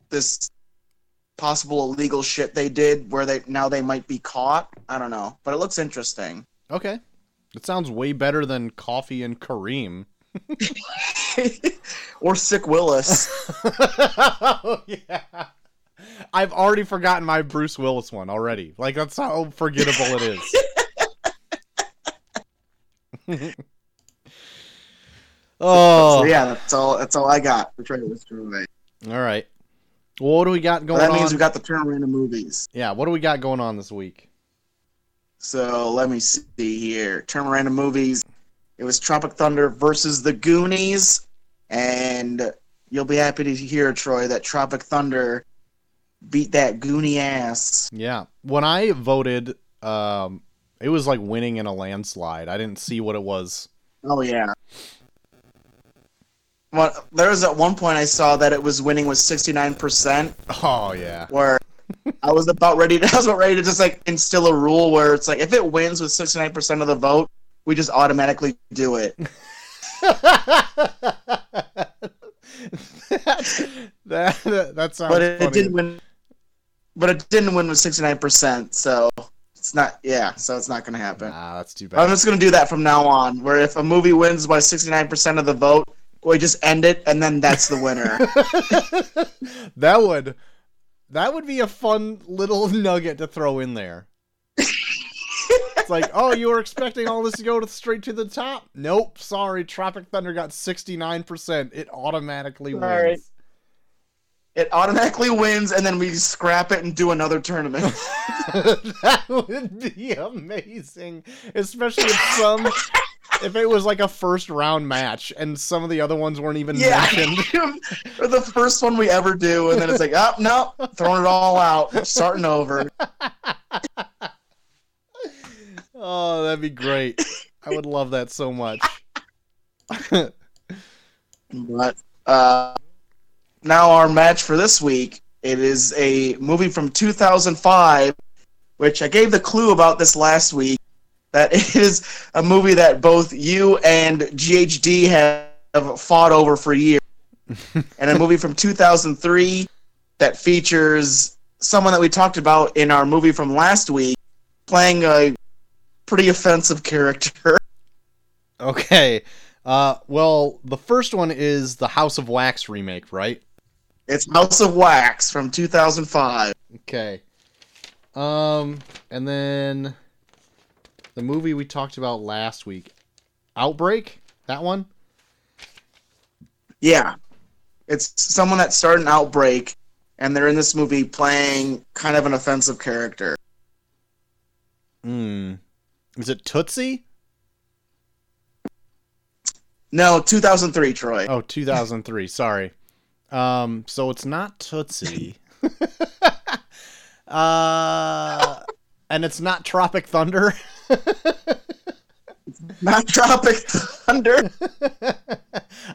this possible illegal shit they did where they now they might be caught. I don't know, but it looks interesting. Okay. It sounds way better than Coffee and Kareem. or Sick Willis. oh, yeah. I've already forgotten my Bruce Willis one already. Like that's how forgettable it is. oh, So yeah, that's all. That's all I got for trailers for today. all right. Well, what do we got going that on? means we got the turn around of movies. yeah, what do we got going on this week? So let me see here. Turn around of movies. It was Tropic Thunder versus the Goonies, and you'll be happy to hear, Troy, that Tropic Thunder beat that Goonie ass. Yeah, when I voted, um, it was like winning in a landslide. I didn't see what it was. Oh yeah. Well, there was at one point I saw that it was winning with sixty nine percent, Oh yeah. where I was about ready. To, I was about ready to just like instill a rule where it's like if it wins with sixty nine percent of the vote, we just automatically do it. that, that that sounds but it, it didn't win. But it didn't win with sixty nine percent, so it's not. Yeah, so it's not going to happen. Nah, that's too bad. I'm just going to do that from now on. Where if a movie wins by sixty nine percent of the vote, we just end it, and then that's the winner. that would that would be a fun little nugget to throw in there. It's like, oh, you were expecting all this to go to straight to the top? Nope, sorry. Tropic Thunder got sixty nine percent. It automatically Sorry. wins. it automatically wins, and then we scrap it and do another tournament. that would be amazing, especially if some if it was like a first round match and some of the other ones weren't even yeah, mentioned. or the first one we ever do, and then it's like, oh no, throwing it all out, starting over. Oh, that'd be great. I would love that so much. But uh, now our match for this week, it is a movie from 2005, which I gave the clue about this last week. That it is a movie that both you and GHD have fought over for years, and a movie from 2003 that features someone that we talked about in our movie from last week, playing a pretty offensive character. Okay. Uh, well, the first one is the House of Wax remake, right? It's House of Wax from 2005. Okay. Um, and then the movie we talked about last week, Outbreak. That one. Yeah. It's someone that started an outbreak and they're in this movie playing kind of an offensive character. Hmm. Is it Tootsie? No, 2003, Troy. Oh, 2003. Sorry. Um, so it's not Tootsie. uh, and it's not Tropic Thunder. Not Tropic Thunder.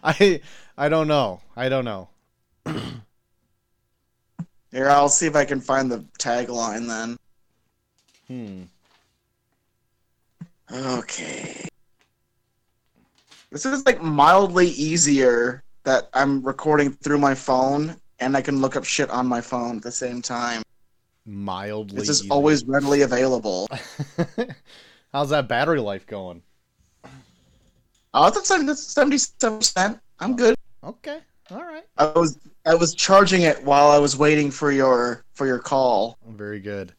I I don't know. I don't know. Here, I'll see if I can find the tagline then. Hmm. Okay. This is like mildly easier that I'm recording through my phone and I can look up shit on my phone at the same time. Mildly. This is always readily available. How's that battery life going? Oh, it's at seventy-seven percent. I'm good. Okay. All right. I was I was charging it while I was waiting for your for your call. Very good.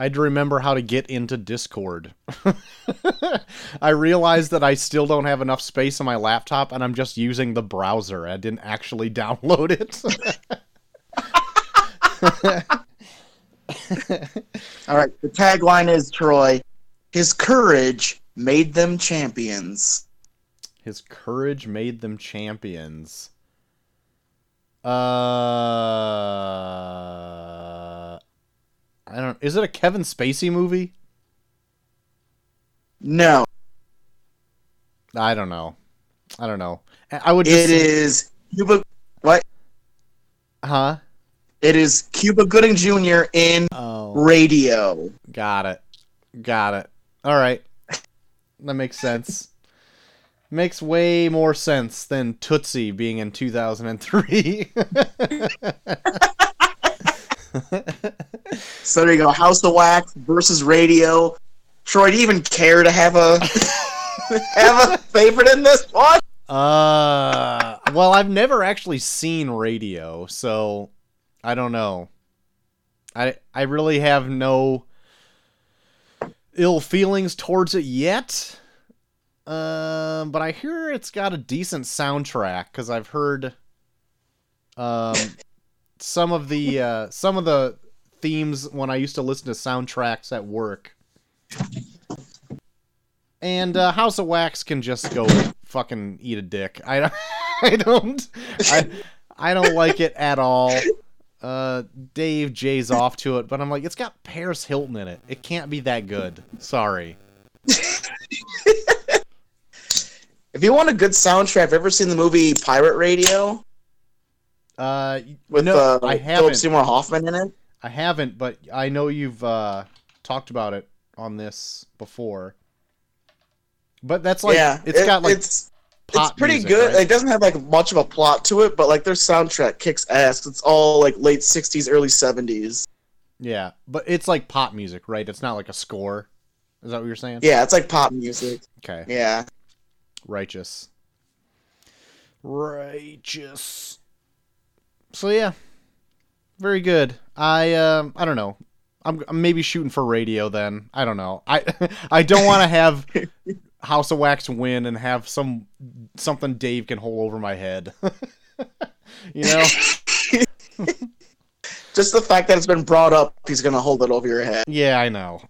I had to remember how to get into Discord. I realized that I still don't have enough space on my laptop and I'm just using the browser. I didn't actually download it. All right, the tagline is Troy. His courage made them champions. His courage made them champions. Uh I don't Is it a Kevin Spacey movie? No, I don't know. I don't know. I would it is Cuba. What? Huh? It is Cuba Gooding Jr. in Oh, radio. got it. Got it. All right. That makes sense. Makes way more sense than Tootsie being in 2003. So there you go. House of Wax versus radio. Troy, do you even care to have a have a favorite in this one? uh, well, I've never actually seen radio, so I don't know. I I really have no ill feelings towards it yet. Um, but I hear it's got a decent soundtrack because I've heard um some of the uh, some of the themes when I used to listen to soundtracks at work. And uh, House of Wax can just go fucking eat a dick. I don't, I don't, I, I don't like it at all. Uh, Dave J's off to it, but I'm like, it's got Paris Hilton in it. It can't be that good. Sorry. If you want a good soundtrack, have you ever seen the movie Pirate Radio Uh, with no, uh, I Philip haven't. Seymour Hoffman in it? I haven't, but I know you've uh, talked about it on this before. But that's like yeah, it's it- got like it's pop it's pretty music, good. right? It doesn't have like much of a plot to it, but like their soundtrack kicks ass. It's all like late '60s, early '70s. yeah, but it's like pop music, right? It's not like a score. Is that what you're saying? Yeah, it's like pop music. Okay. Yeah, Righteous. Righteous. So yeah, very good. I um I don't know. I'm, I'm maybe shooting for radio then. I don't know. I I don't want to have House of Wax win and have some something Dave can hold over my head. you know? just the fact that it's been brought up, he's gonna hold it over your head. Yeah, I know.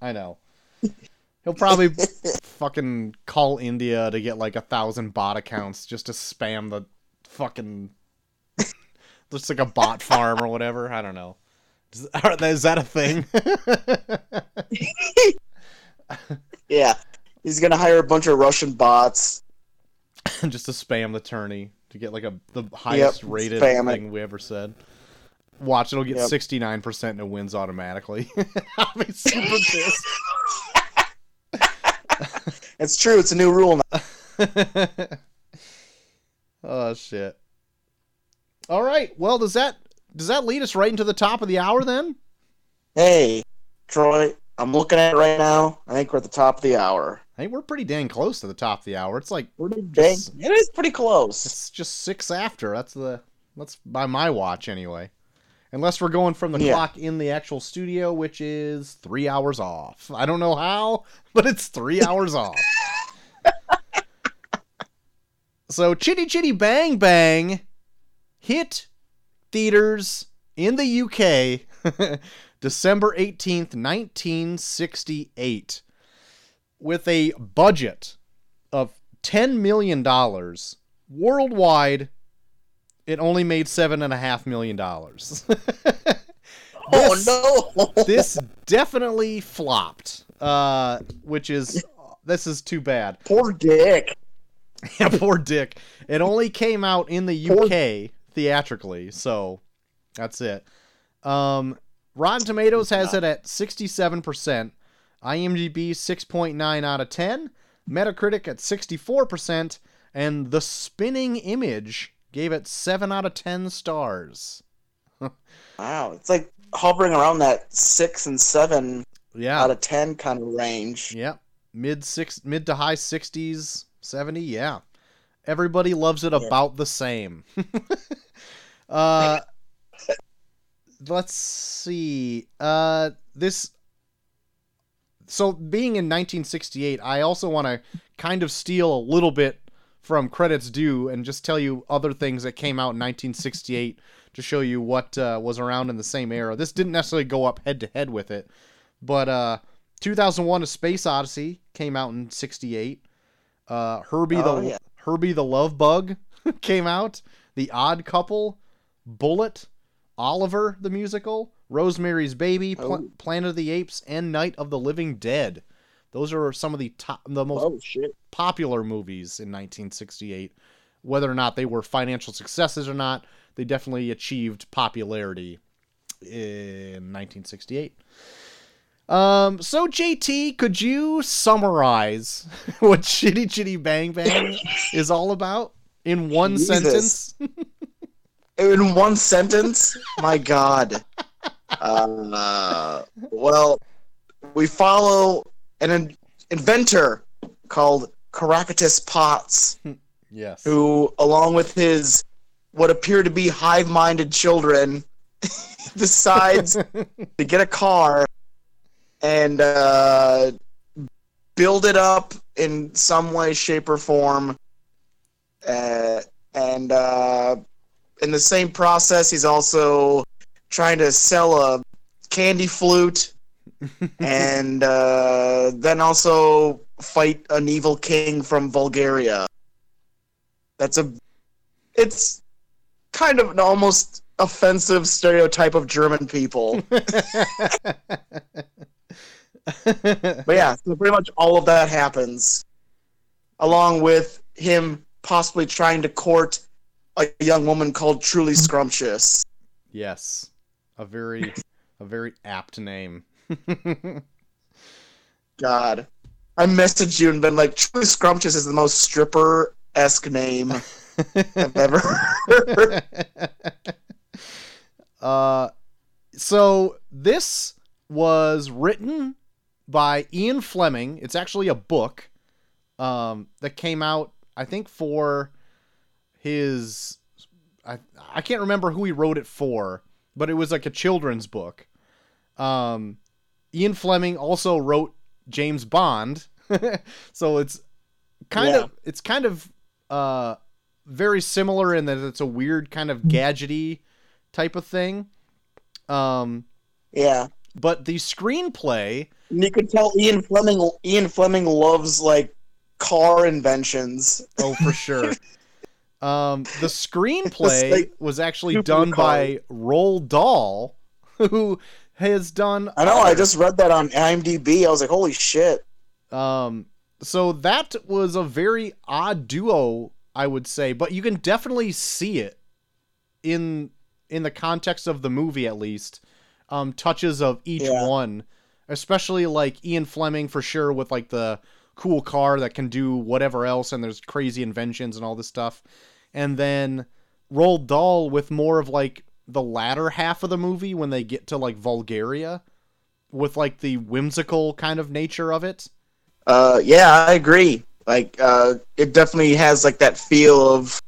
I know. He'll probably fucking call India to get like a thousand bot accounts just to spam the fucking just like a bot farm or whatever. I don't know. Is, is that a thing? Yeah, he's gonna hire a bunch of Russian bots. just to spam the tourney to get like a the highest rated spam it. thing we ever said. Watch, it'll get sixty nine percent and it wins automatically. I'll be super pissed. It's true. It's a new rule now. oh shit. All right. Well, does that does that lead us right into the top of the hour then? Hey, Troy, I'm looking at it right now. I think we're at the top of the hour. I think we're pretty dang close to the top of the hour. It's like Pretty dang. Just- It is pretty close. it's just six after. That's the that's by my watch anyway. Unless we're going from the Yeah. clock in the actual studio, which is three hours off. I don't know how, but it's three hours off. So Chitty Chitty Bang Bang hit theaters in the UK December 18th, 1968 with a budget of 10 million dollars worldwide it only made seven and a half million dollars This- oh no! this definitely flopped uh which is this is too bad Poor Dick. yeah, poor Dick. It only came out in the UK theatrically, so that's it. Um, Rotten Tomatoes has it at 67%, IMDb 6.9 out of 10, Metacritic at 64%, and The Spinning Image gave it 7 out of 10 stars. Wow, it's like hovering around that six and seven Yeah. out of ten kind of range. Yep. Mid six mid to high 60s, 70, yeah. Everybody loves it about the same. uh let's see. Uh this so being in 1968, I also want to kind of steal a little bit from credits due and just tell you other things that came out in 1968 to show you what uh, was around in the same era. This didn't necessarily go up head to head with it, but uh 2001 A Space Odyssey came out in 68. Uh Herbie Oh, the yeah. Herbie the Love Bug came out. The Odd Couple, Bullitt, Oliver the musical, Rosemary's Baby, Pla- Oh. Planet of the Apes, and Night of the Living Dead. Those are some of the top, the most Oh popular movies in 1968. Whether or not they were financial successes or not, they definitely achieved popularity in 1968. Um, so JT, could you summarize what Chitty Chitty Bang Bang is all about in one Jesus. sentence? In one sentence, my God. Uh, well, we follow an in- inventor called Caractacus Potts, Yes. who, along with his what appear to be hive-minded children, decides to get a car and uh, build it up in some way, shape, or form. Uh, and uh, in the same process, he's also trying to sell a candy flute and uh, then also fight an evil king from Vulgaria. That's a. It's kind of an almost offensive stereotype of German people. But yeah, so pretty much all of that happens, along with him possibly trying to court a young woman called Truly Scrumptious. yes. A very a very apt name. God, I messaged you and been like, Truly Scrumptious is the most stripper esque name I've ever heard. uh so this was written by Ian Fleming. It's actually a book um that came out I think for his I I can't remember who he wrote it for, but it was like a children's book. Um Ian Fleming also wrote James Bond. so it's kind Yeah. of it's kind of uh very similar in that it's a weird kind of gadgety type of thing. Um Yeah. But the screenplay And you could tell Ian Fleming Ian Fleming loves like car inventions. Oh, for sure. um, the screenplay like was actually done car. by Roald Dahl, who has done. I know, I just read that on IMDb. I was like, holy shit. Um, so that was a very odd duo, I would say, but you can definitely see it in in the context of the movie, at least. Um, touches of each Yeah. one, especially like Ian Fleming for sure with like the cool car that can do whatever else, and there's crazy inventions and all this stuff, and then Roald Dahl with more of like the latter half of the movie when they get to like Vulgaria, with like the whimsical kind of nature of it. Uh, yeah, I agree. Like, uh, it definitely has like that feel of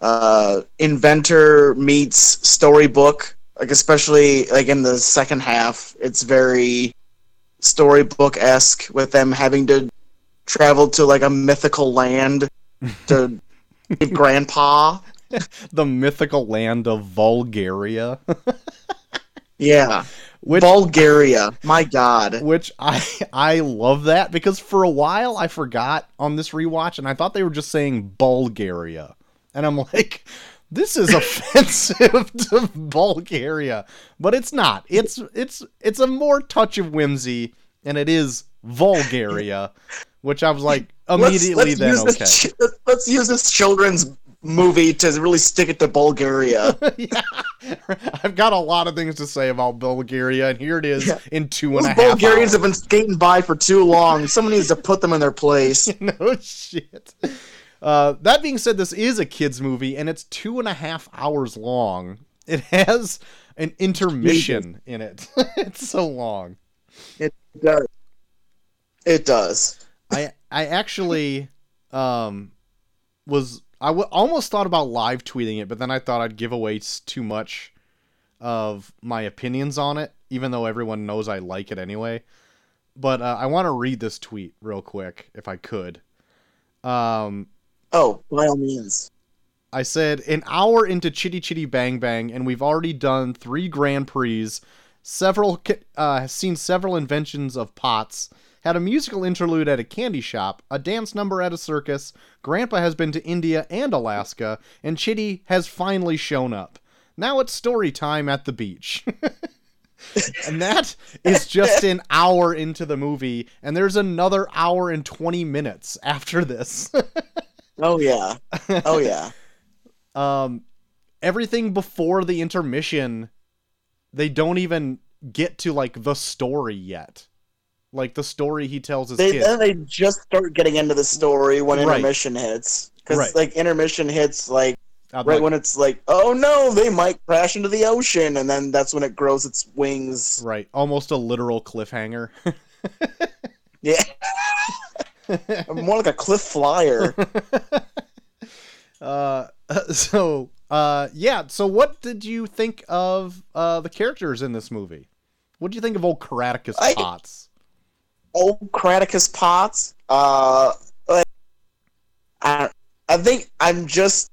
uh, inventor meets storybook. Like, especially like in the second half, it's very storybook esque with them having to travel to like a mythical land to Grandpa. the mythical land of Vulgaria, Yeah, which Bulgaria. My God. which I I love that because for a while I forgot on this rewatch and I thought they were just saying Bulgaria, and I'm like, this is offensive to Bulgaria, but it's not. It's it's it's a more touch of whimsy, and it is Vulgaria, which I was like immediately then use okay. This, ch- let's- let's use this children's movie to really stick it to Bulgaria. yeah. I've got a lot of things to say about Bulgaria, and here it is Yeah. in two and Those a half. Bulgarians have been skating by for too long. Someone needs to put them in their place. no shit. Uh, that being said, this is a kids movie, and it's two and a half hours long. It has an intermission in it. it's so long. It does. It does. I I actually um was I w- almost thought about live tweeting it, but then I thought I'd give away too much of my opinions on it, even though everyone knows I like it anyway. But uh, I want to read this tweet real quick, if I could. Um, Oh, by all means. I said an hour into Chitty Chitty Bang Bang, and we've already done three Grand Prix, several uh, seen several inventions of pots, had a musical interlude at a candy shop, a dance number at a circus. Grandpa has been to India and Alaska, and Chitty has finally shown up. Now it's story time at the beach. and that is just an hour into the movie, and there's another hour and 20 minutes after this. Oh yeah. Oh yeah. Um, everything before the intermission, they don't even get to like the story yet. Like the story he tells his They, kids. then they just start getting into the story when Right. intermission hits. Because Right. like intermission hits like I'm right like, when it's like, oh no, they might crash into the ocean, and then that's when it grows its wings. right, almost a literal cliffhanger. Yeah, more like a cliff flyer. uh, so uh, yeah. So what did you think of uh the characters in this movie? What do you think of old Caractacus I- Potts? Old Caractacus Potts. Uh, like, I, I think I'm just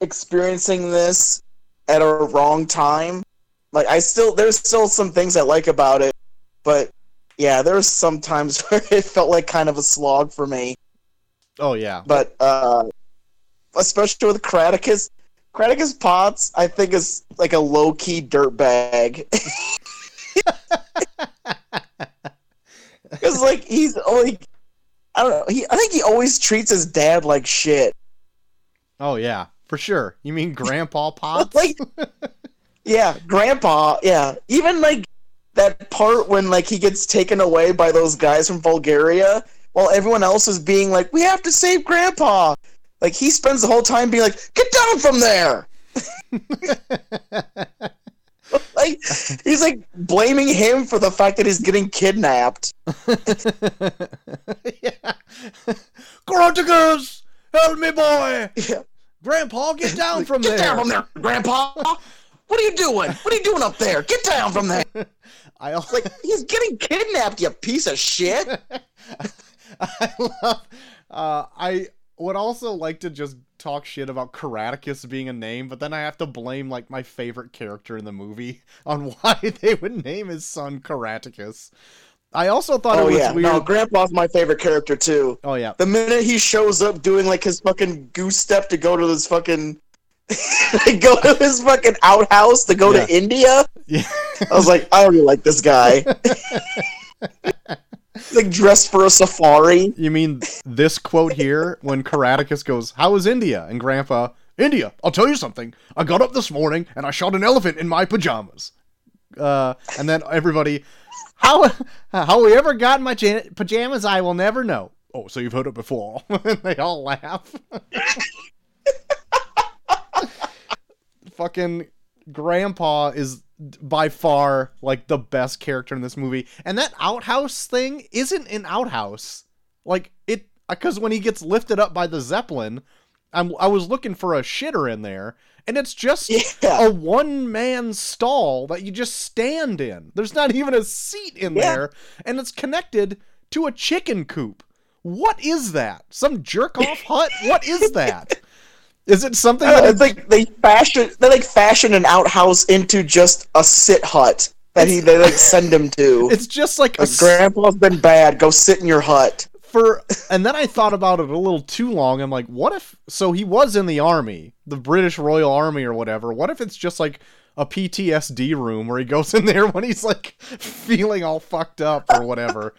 experiencing this at a wrong time. Like I still, there's still some things I like about it, but yeah, there's some times where it felt like kind of a slog for me. Oh yeah, But uh, especially with Caractacus, Caractacus Potts, I think is like a low key dirtbag. Because like he's like, I don't know. He I think he always treats his dad like shit. oh yeah, for sure. You mean Grandpa Potts? Like, yeah, Grandpa. Yeah, even like that part when like he gets taken away by those guys from Vulgaria, while everyone else is being like, "We have to save Grandpa." Like he spends the whole time being like, "Get down from there." like he's like blaming him for the fact that he's getting kidnapped. yeah. Help me, boy. Yeah. Grandpa, get down from Get there. down from there, Grandpa. What are you doing? What are you doing up there? Get down from there. I al- Like he's getting kidnapped, you piece of shit. I love. Uh, I would also like to just talk shit about Caractacus being a name, but then I have to blame like my favorite character in the movie on why they would name his son Caractacus. I also thought Oh it was yeah, weird. no, Grandpa's my favorite character too. oh yeah, The minute he shows up doing like his fucking goose step to go to this fucking go to his fucking outhouse to go Yeah. to India, yeah. I was like, I already like this guy. like dressed for a safari. You mean this quote here when Caractacus goes, "How is India?" and Grandpa, "India. I'll tell you something. I got up this morning and I shot an elephant in my pajamas." Uh, and then everybody, how how we ever got in my ja- pajamas, I will never know. Oh, so you've heard it before? they all laugh. Fucking Grandpa is by far like the best character in this movie, and that outhouse thing isn't an outhouse. Like it, because when he gets lifted up by the zeppelin, I'm I was looking for a shitter in there, and it's just Yeah. a one man stall that you just stand in. There's not even a seat in Yeah. there, and it's connected to a chicken coop. What is that? Some jerk off hut? What is that? Is it something that it's like they fashion they like fashion an outhouse into just a sit hut that he they like send him to. it's just like a Like, s- Grandpa's been bad. Go sit in your hut. for and then I thought about it a little too long. I'm like, what if so he was in the army, the British Royal Army or whatever. What if it's just like a PTSD room where he goes in there when he's like feeling all fucked up or whatever?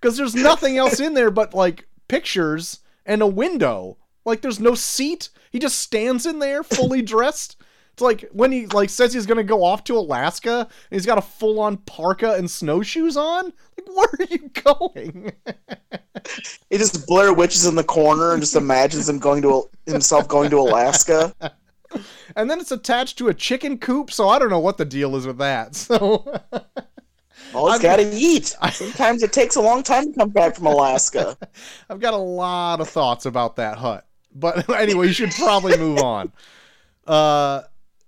Cuz there's nothing else in there but like pictures and a window. Like there's no seat. He just stands in there fully dressed. It's like when he like says he's gonna go off to Alaska and he's got a full on parka and snowshoes on. Like where are you going? He just Blair Witches in the corner and just imagines him going to himself going to Alaska. and then it's attached to a chicken coop, so I don't know what the deal is with that. So Well, I'm- got to eat. Sometimes it takes a long time to come back from Alaska. I've got a lot of thoughts about that hut. But anyway, you should probably move on. Uh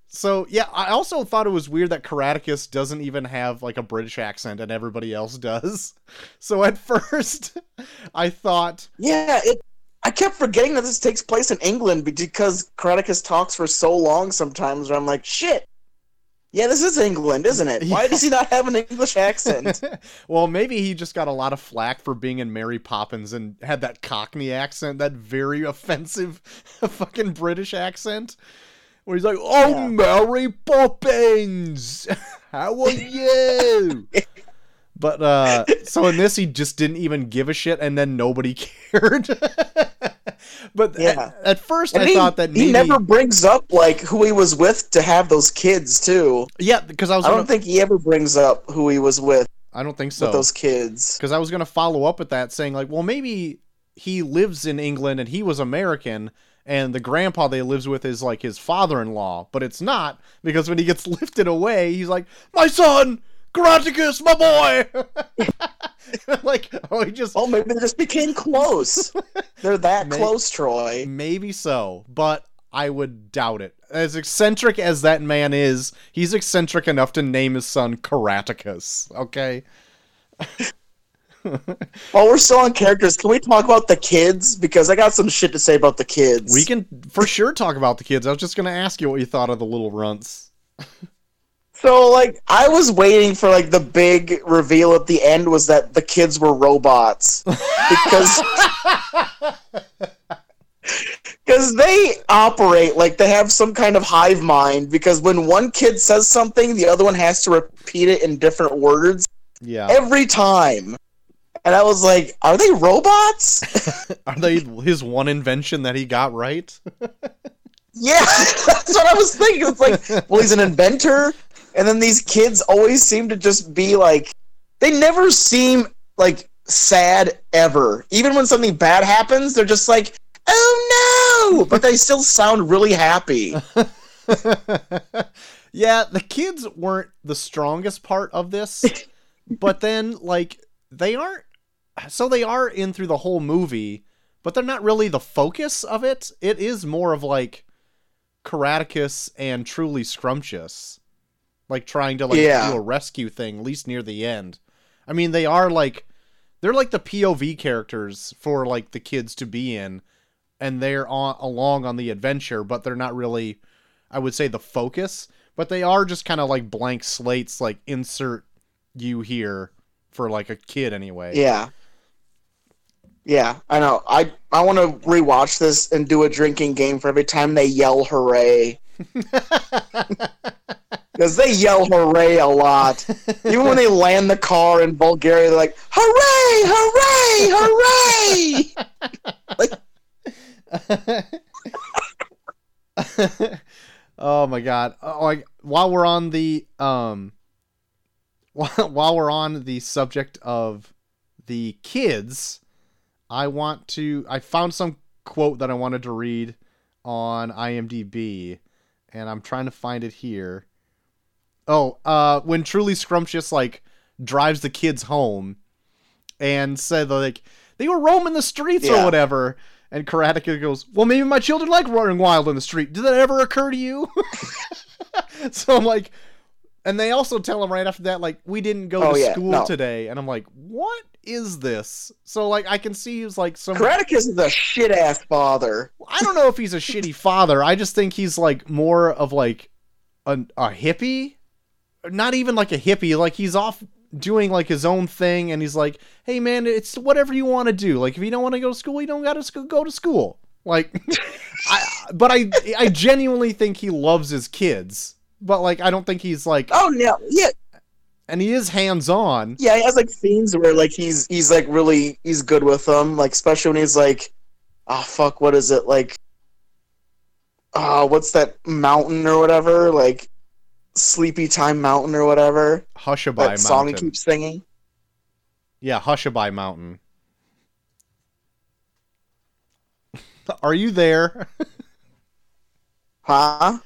so yeah, I also thought it was weird that Caractacus doesn't even have like a British accent and everybody else does. So at first I thought Yeah, it. I kept forgetting that this takes place in England because Caractacus talks for so long sometimes. Where I'm like, shit. Yeah, this is England, isn't it? Why does he not have an English accent? well, maybe he just got a lot of flack for being in Mary Poppins and had that Cockney accent, that very offensive fucking British accent. Where he's like, Oh, Yeah. Mary Poppins! How are you? but, uh, so in this, he just didn't even give a shit, and then nobody cared. But Yeah. at, at first, And I he, thought that he never brings up like who he was with to have those kids too. yeah, because I was I gonna, don't think he ever brings up who he was with I don't think so. with those kids. because I was going to follow up with that saying like, well, maybe he lives in England and he was American and the grandpa they lives with is like his father-in-law, but it's not because when he gets lifted away, he's like, "My son, Caractacus, my boy." like, oh, he just Oh, maybe they just became close. They're that May- close, Troy. maybe so, but I would doubt it. As eccentric as that man is, he's eccentric enough to name his son Caractacus. Okay. While we're still on characters, can we talk about the kids? Because I got some shit to say about the kids. We can for sure talk about the kids. I was just gonna ask you what you thought of the little runts. So, like, I was waiting for like the big reveal at the end was that the kids were robots because because they operate like they have some kind of hive mind. Because when one kid says something, the other one has to repeat it in different words Yeah. every time. And I was like, "Are they robots?" Are they his one invention that he got right? Yeah, that's what I was thinking. It's like, well, he's an inventor, and then these kids always seem to just be like, they never seem like sad ever. Even when something bad happens, they're just like, oh no, but they still sound really happy. yeah, the kids weren't the strongest part of this, but then like they aren't so they are in through the whole movie, but they're not really the focus of it. It is more of like Caractacus and truly scrumptious. Like trying to like Yeah. do a rescue thing, at least near the end. I mean, they are like they're like the POV characters for like the kids to be in, and they're on along on the adventure, but they're not really, I would say, the focus. But they are just kind of like blank slates, like insert you here for like a kid anyway. Yeah. Yeah, I know. I I want to rewatch this and do a drinking game for every time they yell "hooray." Because they yell "hooray" a lot. Even when they land the car in Vulgaria, they're like "hooray, hooray, hooray!" oh my god! Oh, like while we're on the um, while we're on the subject of the kids, I want to. I found some quote that I wanted to read on IMDb, and I'm trying to find it here. Oh, uh, when truly scrumptious like drives the kids home, and said like they were roaming the streets or whatever. And Caractacus goes, Well, maybe my children like running wild in the street. Did that ever occur to you? so I'm like, and they also tell him right after that, like, we didn't go Oh, to yeah, school no. today. And I'm like, what is this? So, like, I can see he's like some. Caractacus is a shit ass father. I don't know if he's a shitty father. I just think he's like more of like a, a hippie. Not even like a hippie. Like, he's off doing like his own thing and he's like, hey man, it's whatever you want to do. Like, if you don't want to go to school, you don't got to go to school. Like, I, but I, I genuinely think he loves his kids. But like, I don't think he's like, Oh no, yeah, and he is hands on. yeah. He has like scenes where like he's he's like really he's good with them. Like especially when he's like, oh fuck, what is it like? Uh, what's that mountain or whatever? Like Sleepy Time Mountain or whatever. Hushabye That song he keeps singing. Yeah, Hushabye Mountain. Are you there? Huh?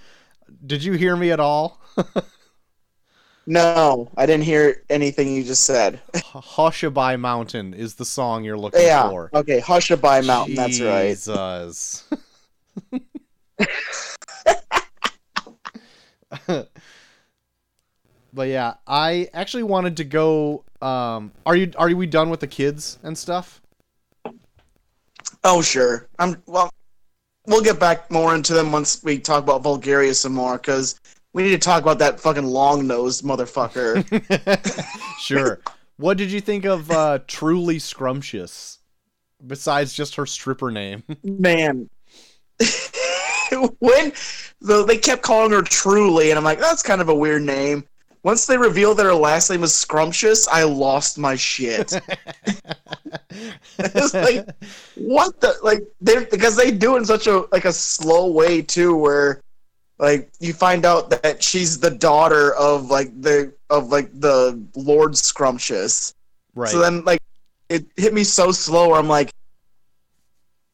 Did you hear me at all? No, I didn't hear anything you just said. Hushabye Mountain is the song you're looking Yeah. for. Okay, Hushabye Mountain. That's right. Jesus. but yeah, I actually wanted to go. Um, are you are we done with the kids and stuff? Oh sure. I'm well. We'll get back more into them once we talk about Vulgaria some more, because we need to talk about that fucking long nosed motherfucker. sure. what did you think of uh, Truly Scrumptious? Besides just her stripper name. Man, when though they kept calling her Truly, and I'm like, that's kind of a weird name. Once they revealed that her last name was Scrumptious, I lost my shit. it's like what the like they because they do it in such a like a slow way too where like you find out that she's the daughter of like the of like the Lord Scrumptious. right. So then like it hit me so slow where I'm like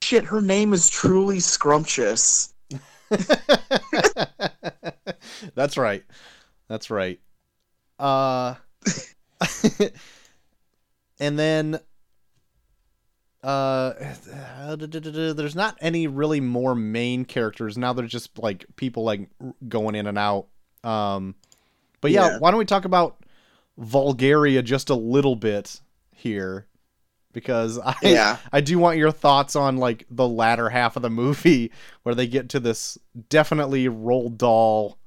shit, her name is truly Scrumptious. That's right. That's right. Uh and then uh there's not any really more main characters now They're just like people like going in and out um but yeah, Yeah. why don't we talk about Vulgaria just a little bit here because I Yeah. I do want your thoughts on like the latter half of the movie where they get to this definitely Roald Dahl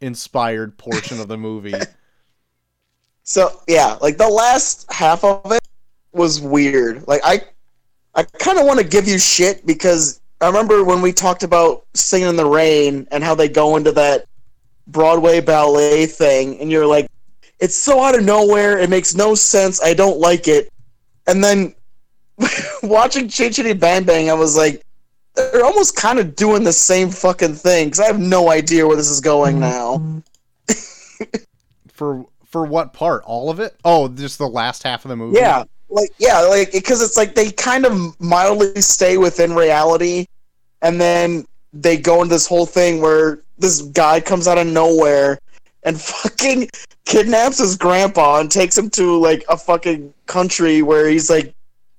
inspired portion of the movie. So yeah, like the last half of it was weird. Like I, I kind of want to give you shit because I remember when we talked about Singing in the Rain and how they go into that Broadway ballet thing, and you're like, it's so out of nowhere. It makes no sense. I don't like it. And then watching Chitty Chitty Bang Bang, I was like, they're almost kind of doing the same fucking thing because I have no idea where this is going mm-hmm. now. For for what part? All of it? Oh, just the last half of the movie. Yeah, like yeah, like because it's like they kind of mildly stay within reality, and then they go into this whole thing where this guy comes out of nowhere and fucking kidnaps his grandpa and takes him to like a fucking country where he's like,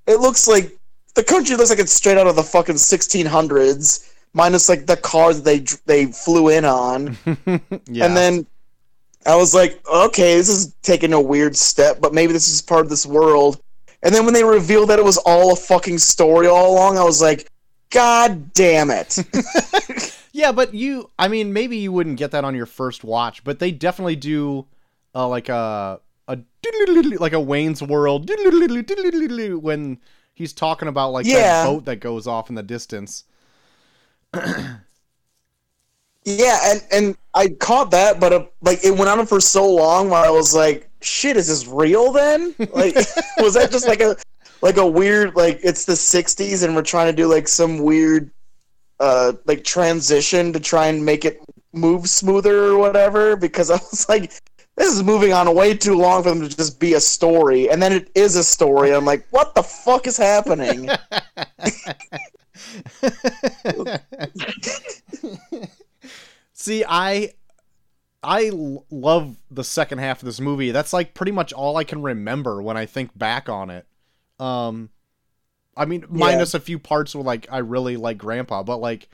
it looks like the country looks like it's straight out of the fucking 1600s, minus like the car that they they flew in on. yeah. And then I was like, okay, this is taking a weird step, but maybe this is part of this world. And then when they revealed that it was all a fucking story all along, I was like, God damn it. Yeah, but you I mean maybe you wouldn't get that on your first watch, but they definitely do uh, like a a like a Wayne's World when he's talking about like Yeah. that boat that goes off in the distance. yeah, and, and I caught that, but uh, like it went on for so long where I was like, shit, is this real then? Like, was that just like a like a weird like it's the 60s and we're trying to do like some weird uh like transition to try and make it move smoother or whatever? Because I was like this is moving on way too long for them to just be a story. And then it is a story. I'm like what the fuck is happening See, I I love the second half of this movie. That's like pretty much all I can remember when I think back on it. Um I mean minus a few parts where like I really like grandpa, but like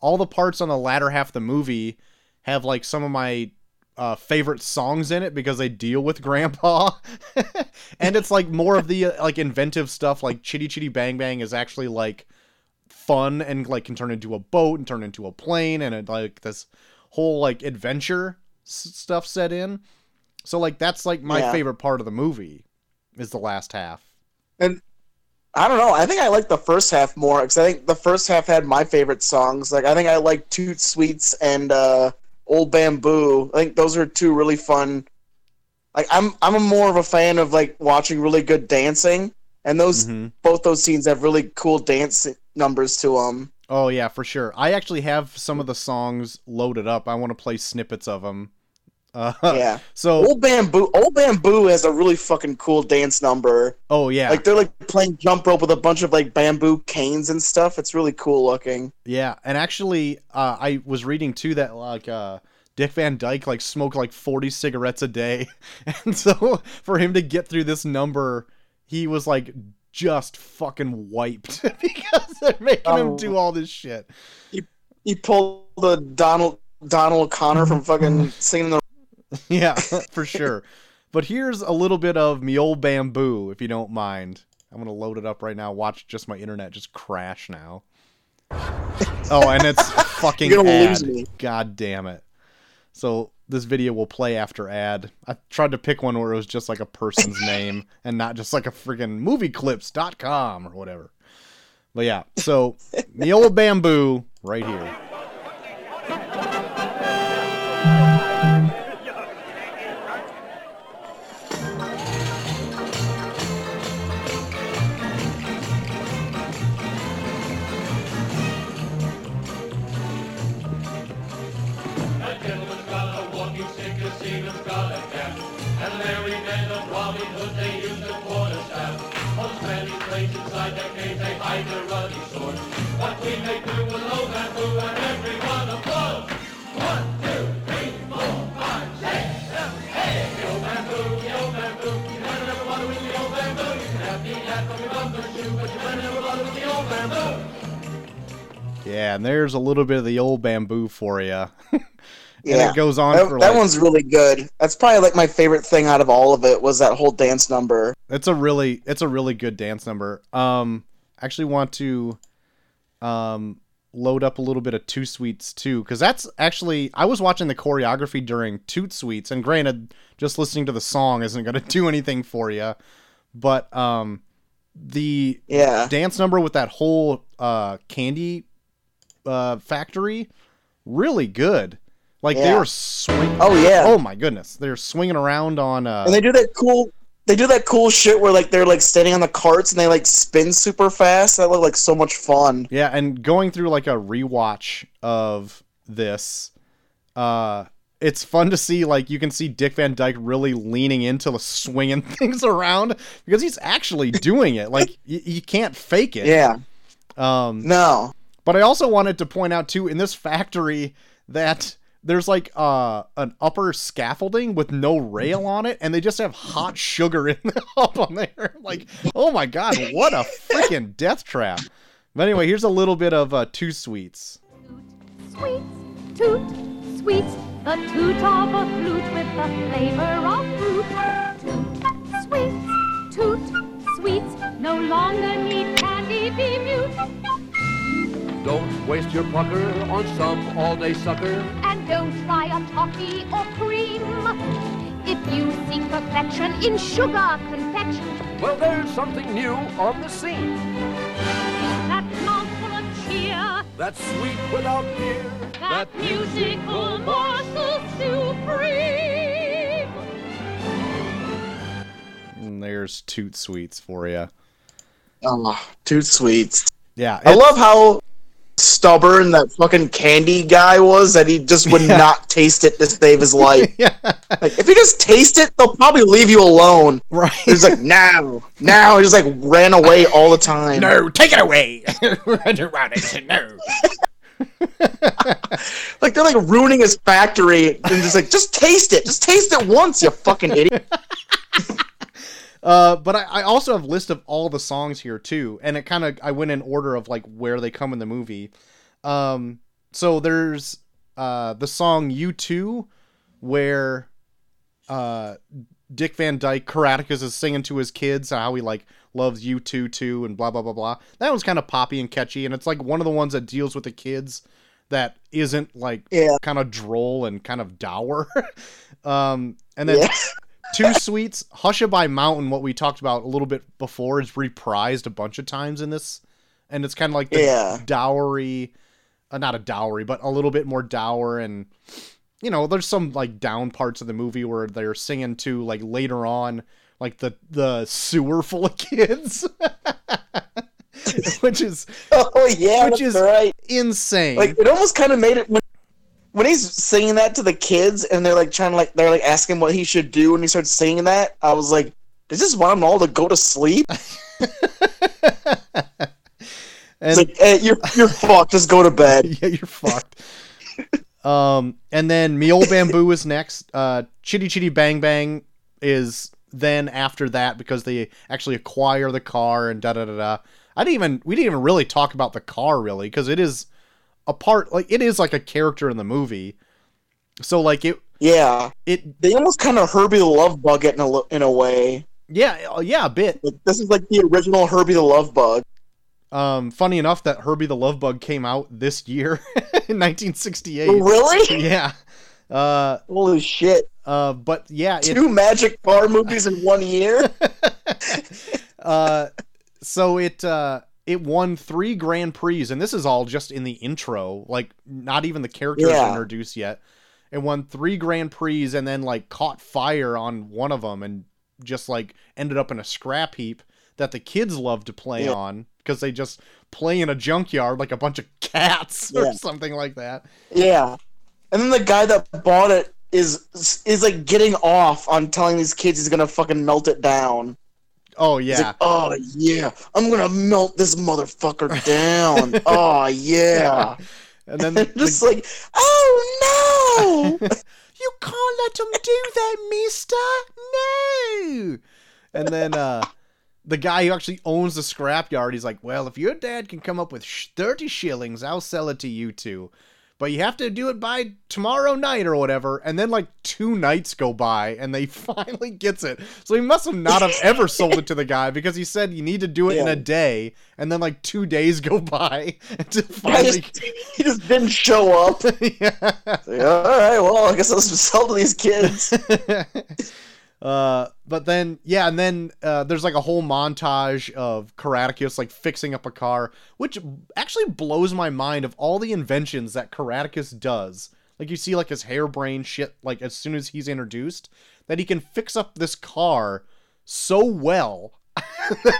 all the parts on the latter half of the movie have like some of my uh, favorite songs in it because they deal with grandpa and it's like more of the uh, like inventive stuff like chitty chitty bang bang is actually like fun and like can turn into a boat and turn into a plane and it, like this whole like adventure s- stuff set in. So like that's like my Yeah. favorite part of the movie is the last half. And I don't know. I think I like the first half more because I think the first half had my favorite songs. Like I think I like Toot Sweets and uh, Old Bamboo. I think those are two really fun like I'm I'm a more of a fan of like watching really good dancing. And those Mhm. both those scenes have really cool dance numbers to them oh yeah for sure. I actually have some of the songs loaded up. I want to play snippets of them uh, yeah. so Old Bamboo Old Bamboo has a really fucking cool dance number. Oh yeah. Like they're like playing jump rope with a bunch of like bamboo canes and stuff. It's really cool looking. Yeah, and actually, uh, I was reading too that like uh, Dick Van Dyke like smoked like forty cigarettes a day, and so for him to get through this number, he was like just fucking wiped because they're making him Oh. do all this shit. he he pulled the Donald Donald O'Connor from fucking singing the Yeah, for sure. But here's a little bit of me old bamboo, if you don't mind. I'm gonna load it up right now. Watch just my internet just crash now. Oh, and it's fucking You're gonna ad. lose me. God damn it. So this video will play after ad. I tried to pick one where it was just like a person's name and not just like a freaking movieclips.com or whatever. But yeah, so the old bamboo right here. Yeah, and there's a little bit of the old bamboo for you. and Yeah. it goes on That, that like one's really good. That's probably like my favorite thing out of all of it was that whole dance number. It's a really it's a really good dance number. Um actually want to um load up a little bit of Toot Sweets too cuz that's actually I was watching the choreography during Toot Sweets and granted just listening to the song isn't going to do anything for you. But um the Yeah. dance number with that whole uh candy uh factory really good. Like they were swinging. Oh yeah. Oh my goodness. They're swinging around on uh And they do that cool. They do that cool shit where like they're like standing on the carts and they like spin super fast. That looked like so much fun. Yeah, and going through like a rewatch of this, uh, it's fun to see like you can see Dick Van Dyke really leaning into the swinging things around because he's actually doing it. Like y- you can't fake it. Yeah. Um, No. But I also wanted to point out too in this factory that there's like uh an upper scaffolding with no rail on it, and they just have hot sugar in the, up on there. Like, oh my god, what a freaking death trap! But anyway, here's a little bit of uh, toot sweets. Sweets, toot, sweets, the toot of a flute with the flavor of fruit. Toot, sweets, toot, sweets, no longer need candy be mute. Don't waste your pucker on some all-day sucker. And don't try a toffee or cream. If you seek perfection in sugar confection, Well, there's something new on the scene. that mouthful of cheer, That's sweet without fear. that musical morsel supreme. And there's toot sweets for you. Oh, ah, too sweet. Yeah, I love how stubborn that fucking candy guy was that he just would Yeah. not taste it to save his life. yeah, like if you just taste it, they'll probably leave you alone. right. He's like, no, no. He just like ran away all the time. no, take it away. no. Like they're like ruining his factory and just like, just taste it. Just taste it once, you fucking idiot. Uh, but I, I also have a list of all the songs here too, and it kind of I went in order of like where they come in the movie. Um, so there's uh the song "You Two," where uh Dick Van Dyke Caractacus is singing to his kids how he like loves you two too and blah blah blah blah. That one's kind of poppy and catchy, and it's like one of the ones that deals with the kids that isn't like Yeah. kind of droll and kind of dour. um, and then Yeah. Toot Sweets, Hushabye Mountain, what we talked about a little bit before, is reprised a bunch of times in this, and it's kind of like the Yeah. dowry, uh, not a dowry, but a little bit more dour, and you know, there's some like down parts of the movie where they're singing to like later on, like the the sewer full of kids, which is Oh yeah, Which that's is- right. insane. Like it almost kind of made it when, he's singing that to the kids and they're like trying to like they're like asking what he should do and he starts singing that. I was like, does this want them all to go to sleep? and It's like, hey, you're you're fucked. Just go to bed. yeah, you're fucked. um, and then Me Old Bamboo is next. Uh, Chitty Chitty Bang Bang is then after that because they actually acquire the car and da da da da. I didn't even we didn't even really talk about the car really because it is a part like it is like a character in the movie. So like it Yeah, it they almost kind of Herbie the Love Bug it in a in a way. yeah uh, yeah a bit. Like this is like the original Herbie the Love Bug. Um, funny enough that Herbie the Love Bug came out this year in 1968. Really? Yeah. Uh, Holy shit! uh, but yeah, it, Two magic bar movies in one year. uh, so it uh, it won three Grand Prix, and this is all just in the intro. Like, not even the characters Yeah. introduced yet. It won three Grand Prix, and then like caught fire on one of them, and just like ended up in a scrap heap that the kids love to play Yeah. on because they just play in a junkyard like a bunch of cats or something like that. Yeah. And then the guy that bought it is is like getting off on telling these kids he's gonna fucking melt it down. Oh yeah. like, oh yeah, I'm gonna melt this motherfucker down. oh yeah. and then the- just like, oh no. You can't let them do that, mister. No. And then uh the guy who actually owns the scrapyard, he's like, "Well, if your dad can come up with sh- 30 shillings, I'll sell it to you two. But you have to do it by tomorrow night or whatever." And then like two nights go by and they finally gets it. So he must have not have ever sold it to the guy because he said you need to do it in a day and then like 2 days go by until finally just, he just didn't show up. yeah. Like, all right, well, I guess I'll sell to these kids. Uh, but then yeah, and then uh, there's like a whole montage of Caractacus like fixing up a car, which actually blows my mind of all the inventions that Caractacus does. Like you see like his harebrained shit like as soon as he's introduced that he can fix up this car so well.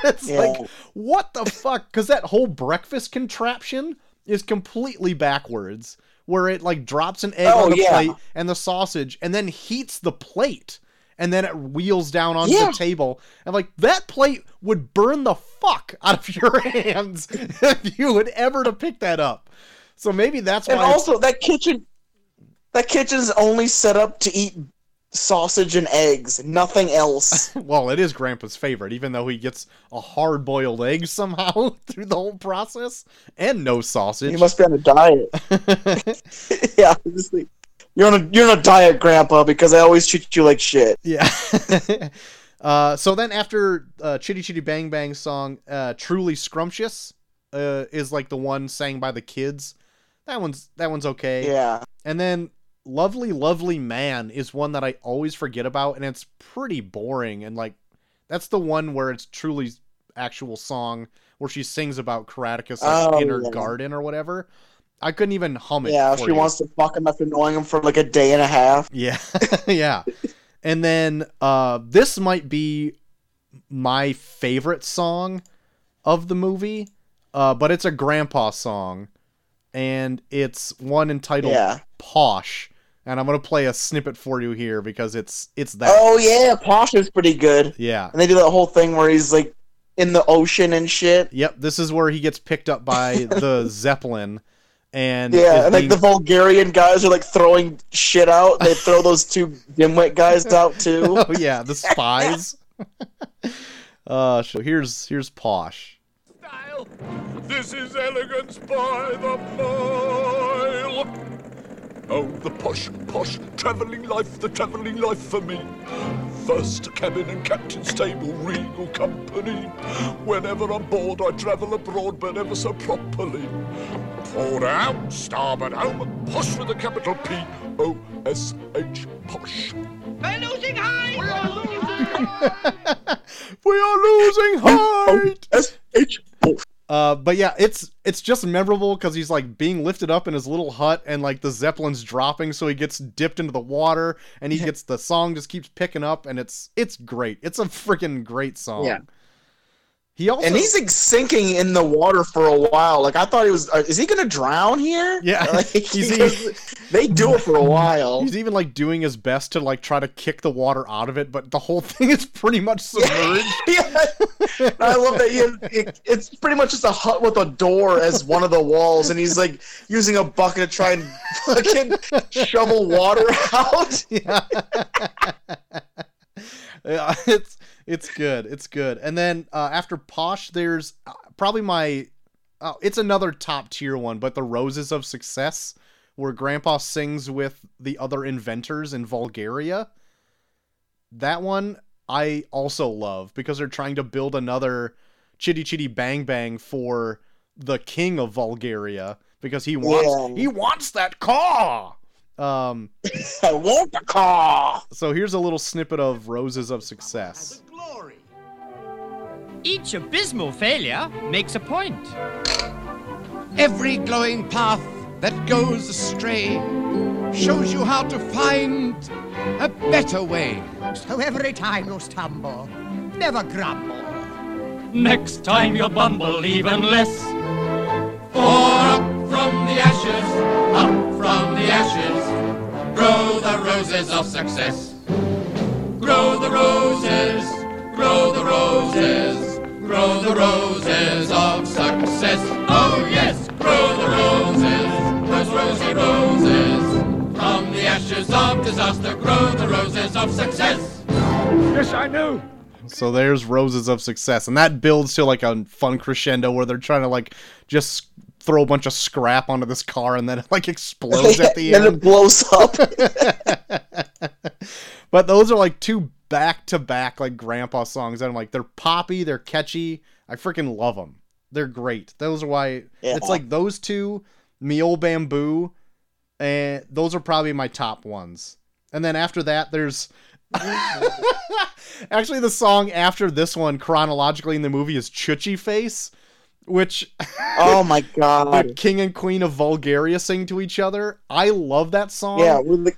it's Yeah. like what the fuck? Because that whole breakfast contraption is completely backwards, where it like drops an egg Oh, on the yeah. plate and the sausage, and then heats the plate, and then it wheels down onto Yeah. the table. And like that plate would burn the fuck out of your hands if you would ever to pick that up. So maybe that's And why. And also, that kitchen, that kitchen's only set up to eat sausage and eggs, nothing else. well, it is Grandpa's favorite, even though he gets a hard-boiled egg somehow through the whole process, and no sausage. He must be on a diet. yeah, like, you're on a you're on a diet, Grandpa, because I always treat you like shit. Yeah. uh, so then after uh, Chitty Chitty Bang Bang song, uh, Truly Scrumptious uh, is like the one sang by the kids. That one's that one's okay. Yeah, And then Lovely Lovely Man is one that I always forget about, and it's pretty boring. And like that's the one where it's truly actual song where she sings about Caractacus like, Oh, in her yeah. garden or whatever. I couldn't even hum it. yeah. She you. wants to fuck him after knowing him for like a day and a half. Yeah. yeah. And then uh this might be my favorite song of the movie. Uh but it's a grandpa song and it's one entitled Yeah. Posh. And I'm going to play a snippet for you here because it's it's that Oh yeah, Posh is pretty good. Yeah. And they do that whole thing where he's like in the ocean and shit. Yep, this is where he gets picked up by the Zeppelin and Yeah, is and like being- the Vulgarian guys are like throwing shit out. They throw those two dimwit guys out too. Oh yeah, the spies. uh so here's here's Posh. Style. This is elegance by the mile. Oh, the posh, posh, travelling life, the travelling life for me. First cabin and captain's table, regal company. Whenever I'm bored, I travel abroad, but ever so properly. Port out, starboard home, posh with a capital P O S H, posh. We're losing height! We are losing height! We are losing height. S H Posh. Uh, but yeah, it's it's just memorable because he's like being lifted up in his little hut, and like the zeppelin's dropping, so he gets dipped into the water, and he gets the song just keeps picking up, and it's it's great. It's a freaking great song. Yeah. He also And he's like sinking in the water for a while. Like I thought he was. Uh, is he gonna drown here? Yeah. Like, He's- they do it for a while. he's even like doing his best to like try to kick the water out of it, but the whole thing is pretty much submerged. yeah. I love that he it, it's pretty much just a hut with a door as one of the walls, and he's like using a bucket to try and fucking shovel water out. yeah. Yeah, it's it's good. It's good. And then uh, after Posh, there's uh, probably my. Uh, it's another top tier one, but the Roses of Success, where Grandpa sings with the other inventors in Vulgaria. That one I also love because they're trying to build another Chitty Chitty Bang Bang for the king of Vulgaria because he wants Yeah. he wants that car. Um, I want the car. so here's a little snippet of Roses of Success. Each abysmal failure makes a point. Every glowing path that goes astray shows you how to find a better way. So every time you stumble, never grumble. Next time you'll bumble even less. For up from the ashes, up from the ashes, grow the the roses of success. Grow the roses, grow the roses, grow the roses of success. Oh yes, grow the roses, those rosy roses. From the ashes of disaster, grow the roses of success. Yes, I know. So there's Roses of Success, and that builds to like a fun crescendo where they're trying to like just throw a bunch of scrap onto this car and then it like explodes at the end. And it blows up. but those are like two back to back like grandpa songs and I'm like they're poppy, they're catchy. I freaking love them. They're great. Those are why Yeah. it's like those two, Me Ol' Bamboo, and those are probably my top ones. And then after that, there's actually the song after this one chronologically in the movie is Chu-Chi Face, which oh my god the king and queen of Vulgaria sing to each other. I love that song. Yeah, when the,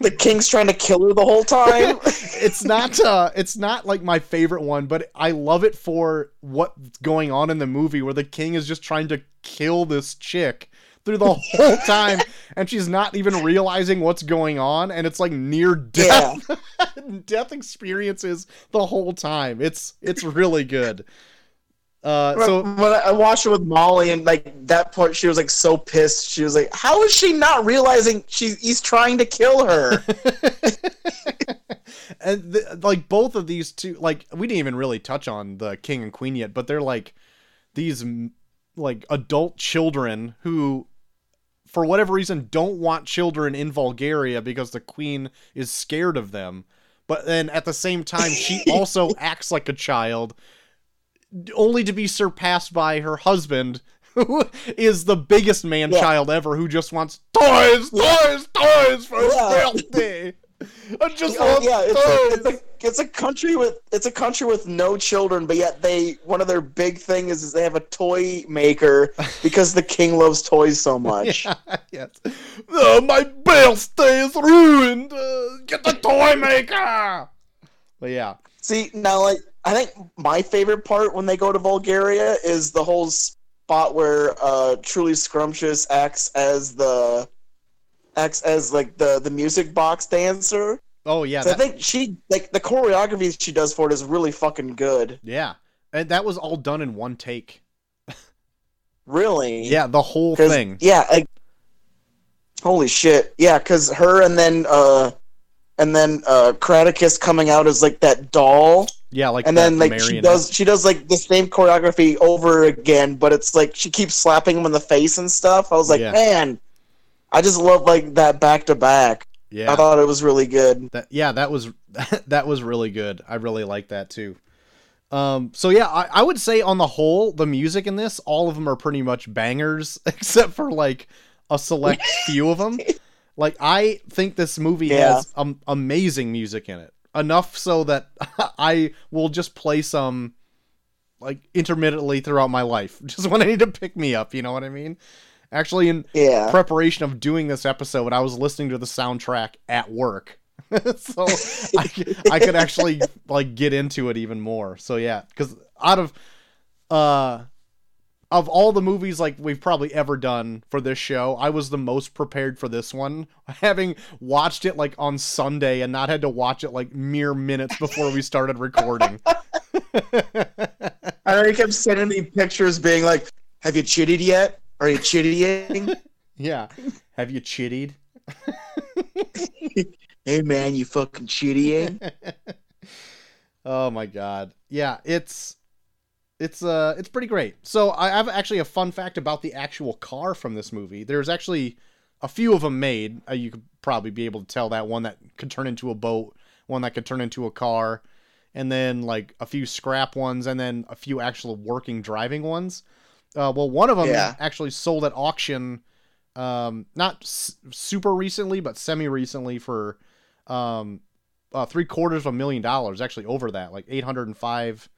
the king's trying to kill her the whole time. it's not uh it's not like my favorite one, but I love it for what's going on in the movie where the king is just trying to kill this chick through the whole time and she's not even realizing what's going on and it's like near death death experiences the whole time. It's it's really good. Uh so when I I watched it with Molly, and like that part, she was like so pissed. She was like, "How is she not realizing she's he's trying to kill her?" and the, like both of these two like we didn't even really touch on the king and queen yet but they're like these like adult children who for whatever reason don't want children in Vulgaria because the queen is scared of them but then at the same time she also acts like a child only to be surpassed by her husband who is the biggest man Yeah. child ever who just wants toys toys toys for his Yeah. birthday I just Oh, yeah, it's a, it's a it's a country with it's a country with no children, but yet they one of their big thing is, is they have a toy maker because the king loves toys so much. yes. Uh, my birthday is ruined. Uh, get the toy maker. But yeah, See now, like I think my favorite part when they go to Vulgaria is the whole spot where uh, Truly Scrumptious acts as the acts as like the the music box dancer. oh yeah, So I think she like the choreography she does for it is really fucking good. yeah, and that was all done in one take. Really. Yeah, the whole thing. Yeah. Like, holy shit. Yeah, because her and then uh and then uh Caractacus coming out as like that doll, Yeah, like and then like she does she does like the same choreography over again, but it's like she keeps slapping him in the face and stuff. I was like, Yeah. man, I just love like that back to back. Yeah, I thought it was really good. that yeah that was that was really good i really like that too um so yeah I, I would say on the whole the music in this all of them are pretty much bangers except for like a select few of them like i think this movie Yeah. has um, amazing music in it enough so that i will just play some like intermittently throughout my life just when i need to pick me up you know what i mean actually in Yeah. preparation of doing this episode, I was listening to the soundtrack at work. so I could actually like get into it even more. So yeah, because out of uh of all the movies like we've probably ever done for this show, I was the most prepared for this one, having watched it like on Sunday and not had to watch it like mere minutes before we started recording. I know kept sending me pictures being like, Have you chitted yet? Are you chittying? yeah. Have you chittied? hey man, you fucking chittying? Oh my god. Yeah, it's it's uh it's pretty great. So I have actually a fun fact about the actual car from this movie. There's actually a few of them made. Uh, you could probably be able to tell that one that could turn into a boat, one that could turn into a car, and then like a few scrap ones, and then a few actual working driving ones. Uh, well, one of them Yeah. actually sold at auction, um, not s- super recently, but semi recently for um, uh, three quarters of a million dollars, actually over that, like eight hundred and five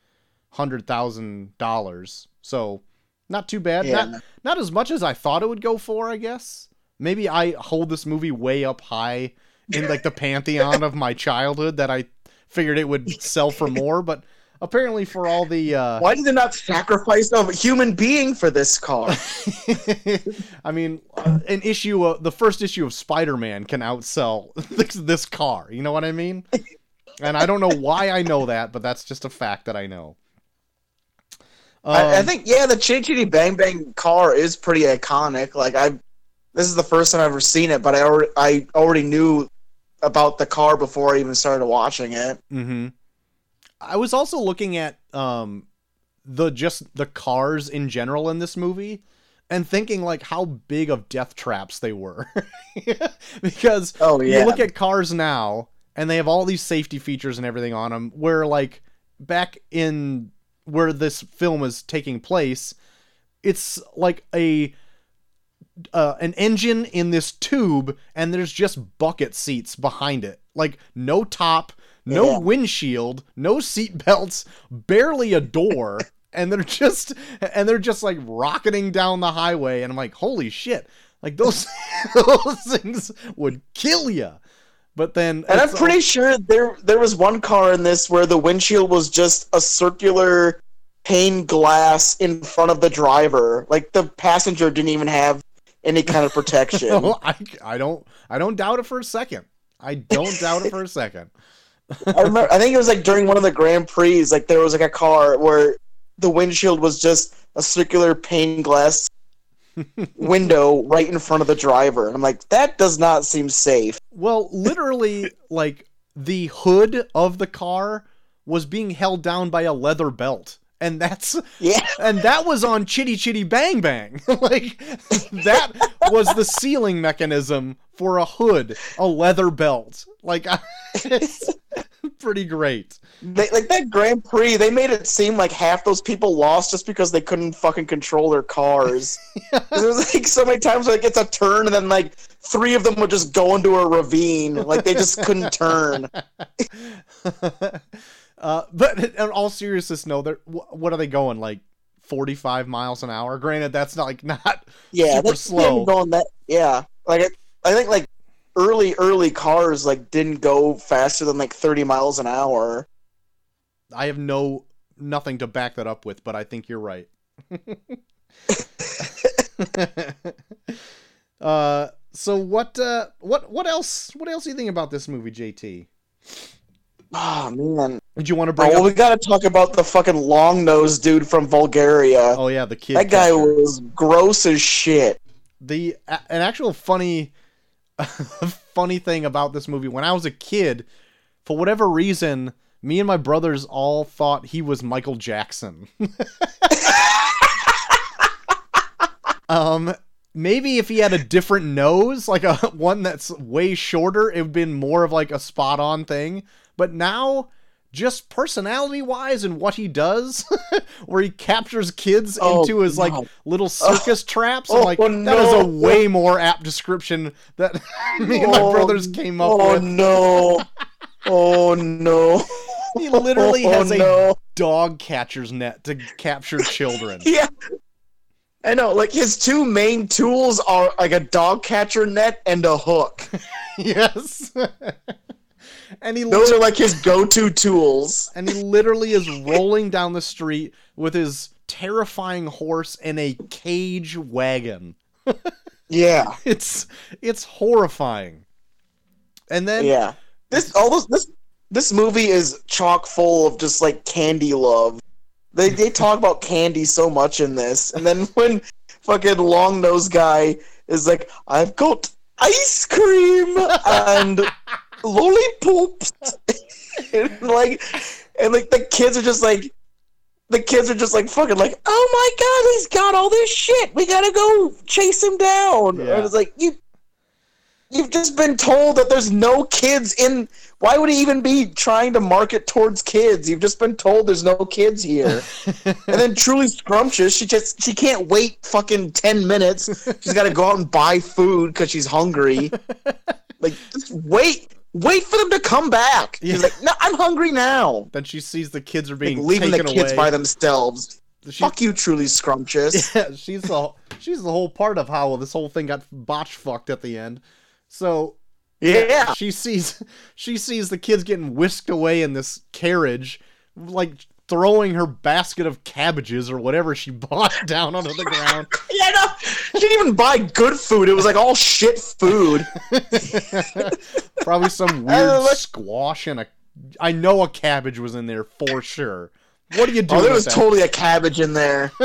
hundred thousand dollars. So not too bad. Yeah. Not not as much as I thought it would go for, I guess. Maybe I hold this movie way up high in like the pantheon of my childhood that I figured it would sell for more, but apparently for all the uh Why did they not sacrifice a human being for this car? I mean, uh, an issue, of, the first issue of Spider-Man can outsell this, this car. You know what I mean? And I don't know why I know that, but that's just a fact that I know. I, I Um, think yeah, the Chitty Chitty Bang Bang car is pretty iconic. Like I, this is the first time I've ever seen it, but I already I already knew about the car before I even started watching it. Mm-hmm. I was also looking at um the just the cars in general in this movie and thinking like how big of death traps they were. because Oh yeah, you look at cars now and they have all these safety features and everything on them where like back in where this film is taking place it's like a uh, an engine in this tube and there's just bucket seats behind it. Like no top no Yeah. windshield no seat belts barely a door and they're just and they're just like rocketing down the highway and i'm like holy shit. Like those those things would kill you but then and I'm pretty sure there there was one car in this where the windshield was just a circular pane glass in front of the driver. Like the passenger didn't even have any kind of protection. all- I, I don't i don't doubt it for a second i don't doubt it for a second I remember. I think it was like during one of the Grand Prix. Like there was like a car where the windshield was just a circular pane glass window right in front of the driver. And I'm like, that does not seem safe. Well, literally, like the hood of the car was being held down by a leather belt. And that's Yeah. and that was on Chitty Chitty Bang Bang. like that was the sealing mechanism for a hood, a leather belt. Like it's pretty great. They, like that Grand Prix, they made it seem like half those people lost just because they couldn't fucking control their cars. It was like so many times like it's a turn and then like three of them would just go into a ravine. Like they just couldn't turn. uh, but in all seriousness, no, they're what are they going like? 45 miles an hour. Granted, that's not like not Yeah, super slow. didn't go on that. Yeah, like I, I think like early early cars like didn't go faster than like 30 miles an hour. I have no nothing to back that up with, but I think you're right. uh, so what? Uh, what? What else? What else do you think about this movie, JT? Oh man. Did you want to Oh, bring well, up? we gotta talk about the fucking long nosed dude from Vulgaria. Oh yeah, the kid. that guy was gross as shit. the a- an actual funny, funny thing about this movie. When I was a kid, for whatever reason, me and my brothers all thought he was Michael Jackson. um, maybe if he had a different nose, like a one that's way shorter, it would have been more of like a spot on thing. But now, just personality wise and what he does, where he captures kids Oh, into his like little circus traps, oh, I'm oh, like that is a no. way more apt description that me and my Oh, brothers came up oh, with. oh no. Oh no. He literally oh, has a no. dog catcher's net to capture children. Yeah. I know, like his two main tools are like a dog catcher net and a hook. yes. And he Those are like his go-to tools. and he literally is rolling down the street with his terrifying horse in a cage wagon. Yeah. It's it's horrifying. And then Yeah. This all those this this movie is chock full of just like candy love. They they talk about candy so much in this, and then when fucking long nose guy is like, "I've got ice cream and lollipops," and like, and like the kids are just like, the kids are just like fucking like, "Oh my god, he's got all this shit. We gotta go chase him down." Yeah. And it's like you You've just been told that there's no kids in. Why would he even be trying to market towards kids? You've just been told there's no kids here. and then truly scrumptious, she just she can't wait fucking ten minutes. She's got to go out and buy food because she's hungry. Like just wait, wait for them to come back. She's like, no, I'm hungry now. then she sees the kids are Like, being leaving the kids away. by themselves. She- Fuck you, truly scrumptious. Yeah, she's the she's the whole part of how this whole thing got botch fucked at the end. So Yeah. she sees she sees the kids getting whisked away in this carriage, like throwing her basket of cabbages or whatever she bought down onto the ground. Yeah, no, she didn't even buy good food. It was like all shit food. Probably some weird squash and a. I know a cabbage was in there for sure. What are you oh, doing? Oh, there was totally a cabbage in there.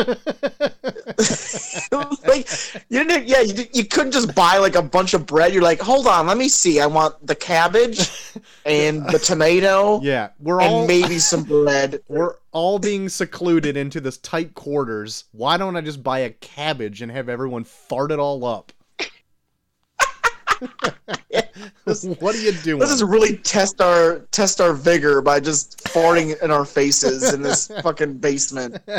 like you didn't, yeah, you, you couldn't just buy like a bunch of bread. You're like, hold on, let me see. I want the cabbage and the tomato Yeah, we're all maybe some bread. we're all being secluded into this tight quarters. Why don't I just buy a cabbage and have everyone fart it all up? what are you doing? Let's just really test our test our vigor by just farting in our faces in this fucking basement.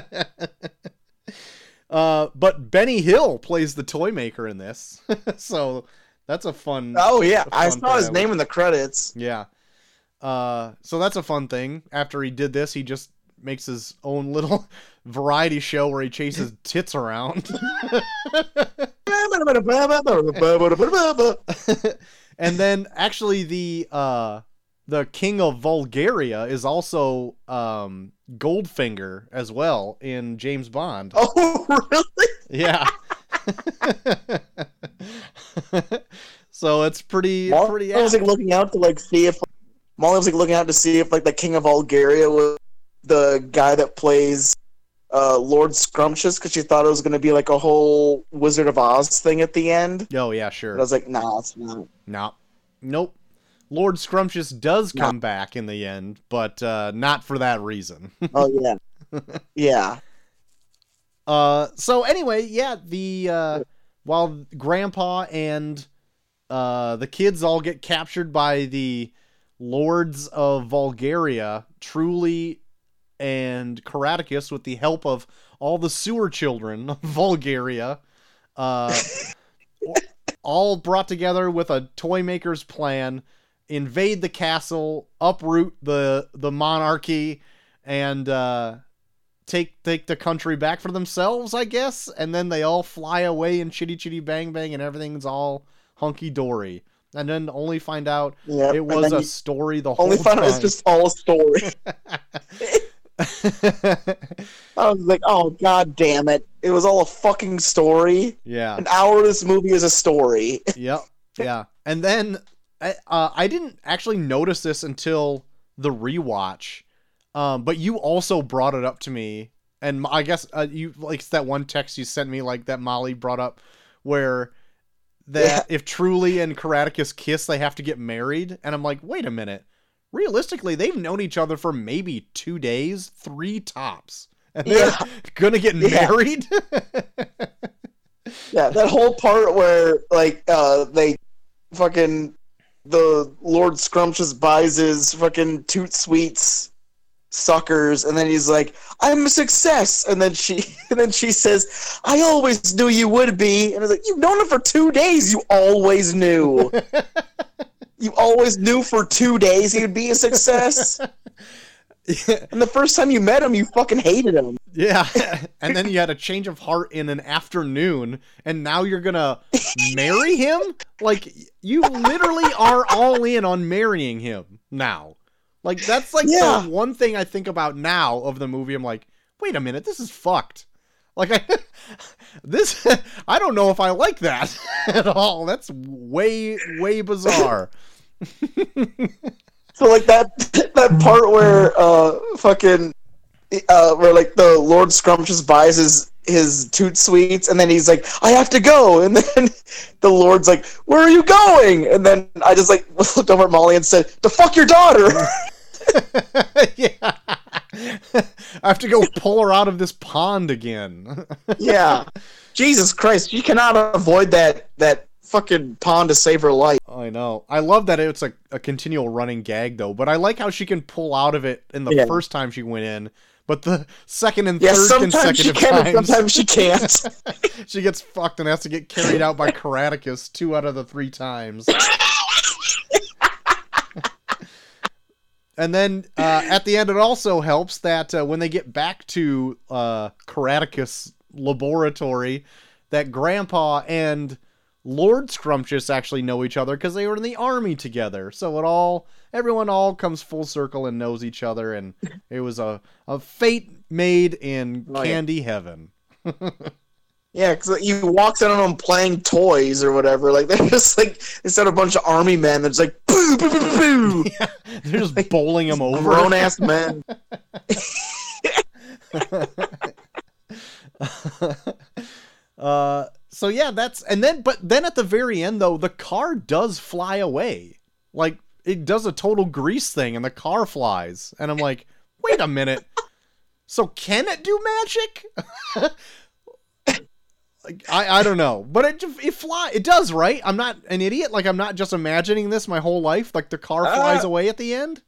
Uh, but Benny Hill plays the toy maker in this, so that's a fun. Oh yeah, a I fun saw his name in the credits. Yeah. Uh, so that's a fun thing. After he did this, he just makes his own little variety show where he chases tits around. And then actually the uh the king of Vulgaria is also um Goldfinger as well in James Bond. Oh really? Yeah. so it's pretty Molly pretty was like looking out to like see if Molly was like looking out to see if like the king of Vulgaria was the guy that plays uh, Lord Scrumptious because she thought it was going to be like a whole Wizard of Oz thing at the end. Oh yeah, But sure. I was like, nah, it's not. No. Nope. Lord Scrumptious does come back in the end, but uh, not for that reason. Oh yeah, yeah. uh, so anyway, yeah, the uh, while Grandpa and uh, the kids all get captured by the lords of Vulgaria, Truly and Caractacus, with the help of all the sewer children of Vulgaria, uh, all brought together with a toy maker's plan, invade the castle, uproot the the monarchy, and uh, take take the country back for themselves, I guess. And then they all fly away in chitty chitty bang bang, and everything's all hunky dory. And then only find out Yeah, it was a story the whole Only found out it's just all a story. I was like, oh god damn it! It was all a fucking story. yeah. An hour of this movie is a story. Yep. Yeah. And then I uh, I didn't actually notice this until the rewatch. Um, but you also brought it up to me, and I guess uh, you like that one text you sent me, like that Molly brought up, where that Yeah. if Truly and Caractacus kiss, they have to get married, and I'm like, wait a minute. Realistically, they've known each other for maybe two days, three tops, and they're Yeah. gonna get Yeah. married. Yeah, that whole part where like uh they fucking the Lord Scrumptious buys his fucking toot sweets suckers and then he's like, I'm a success and then she and then she says, I always knew you would be and I was like, You've known him for two days, you always knew. you always knew for two days he would be a success. And the first time you met him you fucking hated him. Yeah, and then you had a change of heart in an afternoon, and now you're gonna marry him? Like, you literally are all in on marrying him now. Like, that's like Yeah. the one thing I think about now of the movie. I'm like, wait a minute, this is fucked. Like, I, this, I don't know if I like that at all. That's way, way bizarre. So like that that part where uh fucking uh where like the Lord Scrumptious buys his his toot sweets and then he's like I have to go and then the Lord's like where are you going and then I just like looked over at Molly and said to fuck your daughter yeah. I have to go pull her out of this pond again. yeah Jesus Christ you cannot avoid that that fucking pond to save her life I know. I love that it's a, a continual running gag though, but I like how she can pull out of it in the Yeah. first time she went in, but the second and yeah third sometimes she consecutive can and times sometimes she can't she gets fucked and has to get carried out by Caractacus two out of the three times. and then uh, at the end, it also helps that uh, when they get back to uh, Caractacus laboratory, that Grandpa and Lord Scrumptious actually know each other because they were in the army together. So it all, everyone all comes full circle and knows each other, and it was a, a fate made in Oh, yeah. candy heaven. Yeah, because he walks in on them playing toys or whatever. Like they're just like instead of a bunch of army men, they're just like boo boo boo boo boo. They're just bowling them over. Grown ass men. uh, so yeah, that's and then but then at the very end though, the car does fly away. Like it does a total grease thing and the car flies. And I'm like, wait a minute. So can it do magic? like I, I don't know. But it it fly it does, right? I'm not an idiot. Like I'm not just imagining this my whole life. Like the car flies Uh, away at the end.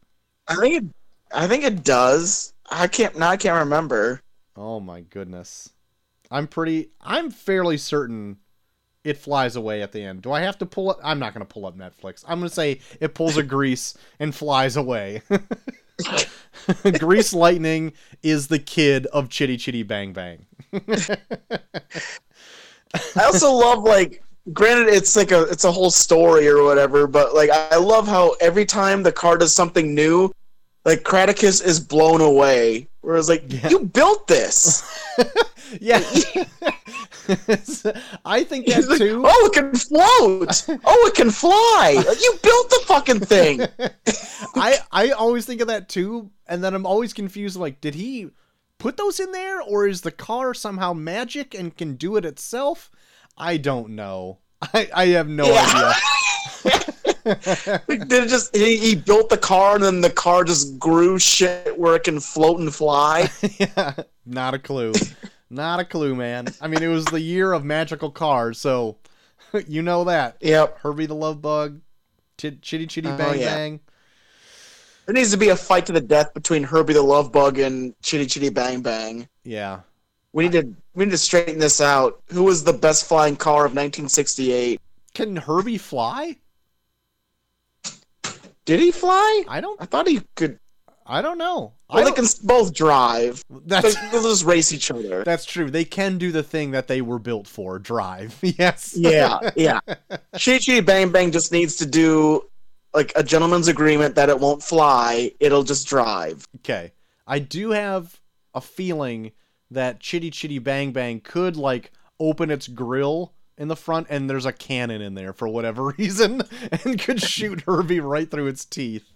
I think it. I think it does. I can't. Now I can't remember. Oh my goodness. I'm pretty I'm fairly certain it flies away at the end. Do I have to pull it? I'm not going to pull up Netflix. I'm going to say it pulls a grease and flies away. grease lightning is the kid of Chitty Chitty Bang Bang. I also love like. Granted, it's like a it's a whole story or whatever, but like I love how every time the car does something new, like Caractacus is blown away. Whereas like Yeah. you built this. yeah. I think that like, too. oh, it can float. Oh, it can fly. You built the fucking thing. I I always think of that too, and then I'm always confused. Like, did he put those in there, or is the car somehow magic and can do it itself? I don't know. I I have no Yeah. idea. It just he, he built the car and then the car just grew shit where it can float and fly? yeah, not a clue. Not a clue, man. I mean, it was the year of magical cars, so you know that. Yep. Herbie the Love Bug, Ch- Chitty Chitty Oh, Bang yeah. Bang. There needs to be a fight to the death between Herbie the Love Bug and Chitty Chitty Bang Bang. Yeah. We need to we need to straighten this out. Who was the best flying car of 1968? Can Herbie fly? Did he fly? I don't. I thought he could. I don't know. I Well, they don't- can both drive. That's They- They'll just race each other. That's true. They can do the thing that they were built for, drive. yes. Yeah, yeah. Chitty Chitty Bang Bang just needs to do like a gentleman's agreement that it won't fly. It'll just drive. Okay. I do have a feeling that Chitty Chitty Bang Bang could like open its grill in the front and there's a cannon in there for whatever reason and could shoot Herbie right through its teeth.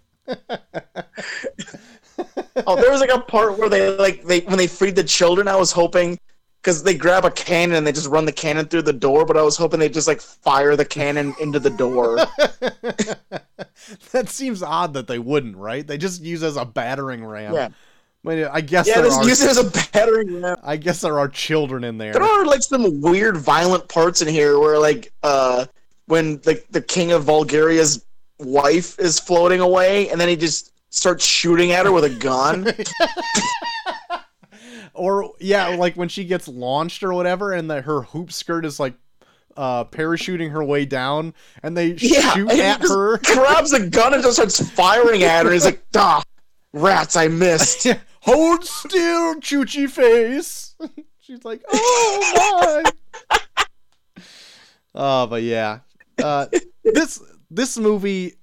Oh, there was like a part where they like they when they freed the children. I was hoping because they grab a cannon and they just run the cannon through the door, but I was hoping they just like fire the cannon into the door. that seems odd that they wouldn't, right? They just use it as a battering ram. Yeah. But I guess yeah, there this are use as a battering ram. I guess there are children in there. There are like some weird violent parts in here where like uh when the the king of Vulgaria's wife is floating away and then he just starts shooting at her with a gun. or yeah, like when she gets launched or whatever, and the, her hoop skirt is like uh, parachuting her way down, and they Yeah, shoot and at just her. grabs a gun and just starts firing at her. He's like, "Ah, rats! I missed." Hold still, Chu-Chi Face. She's like, oh my. Oh, but yeah, uh, this this movie,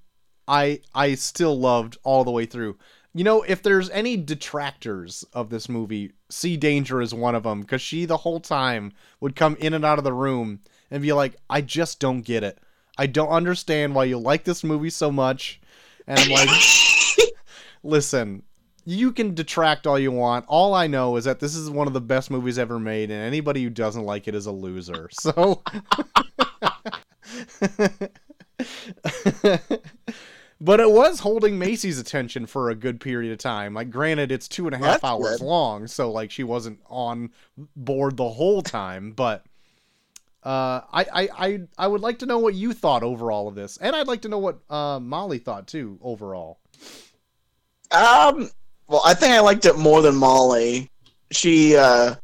I I still loved all the way through. You know, if there's any detractors of this movie, Sea Danger is one of them because she the whole time would come in and out of the room and be like, "I just don't get it. I don't understand why you like this movie so much." And I'm like, "Listen, you can detract all you want. All I know is that this is one of the best movies ever made, and anybody who doesn't like it is a loser." So. but it was holding Macy's attention for a good period of time. Like, granted, it's two and a half That's hours good. long, so like she wasn't on board the whole time. But uh, I, I, I, I would like to know what you thought overall of this, and I'd like to know what uh, Molly thought too overall. Um, well, I think I liked it more than Molly. She, uh,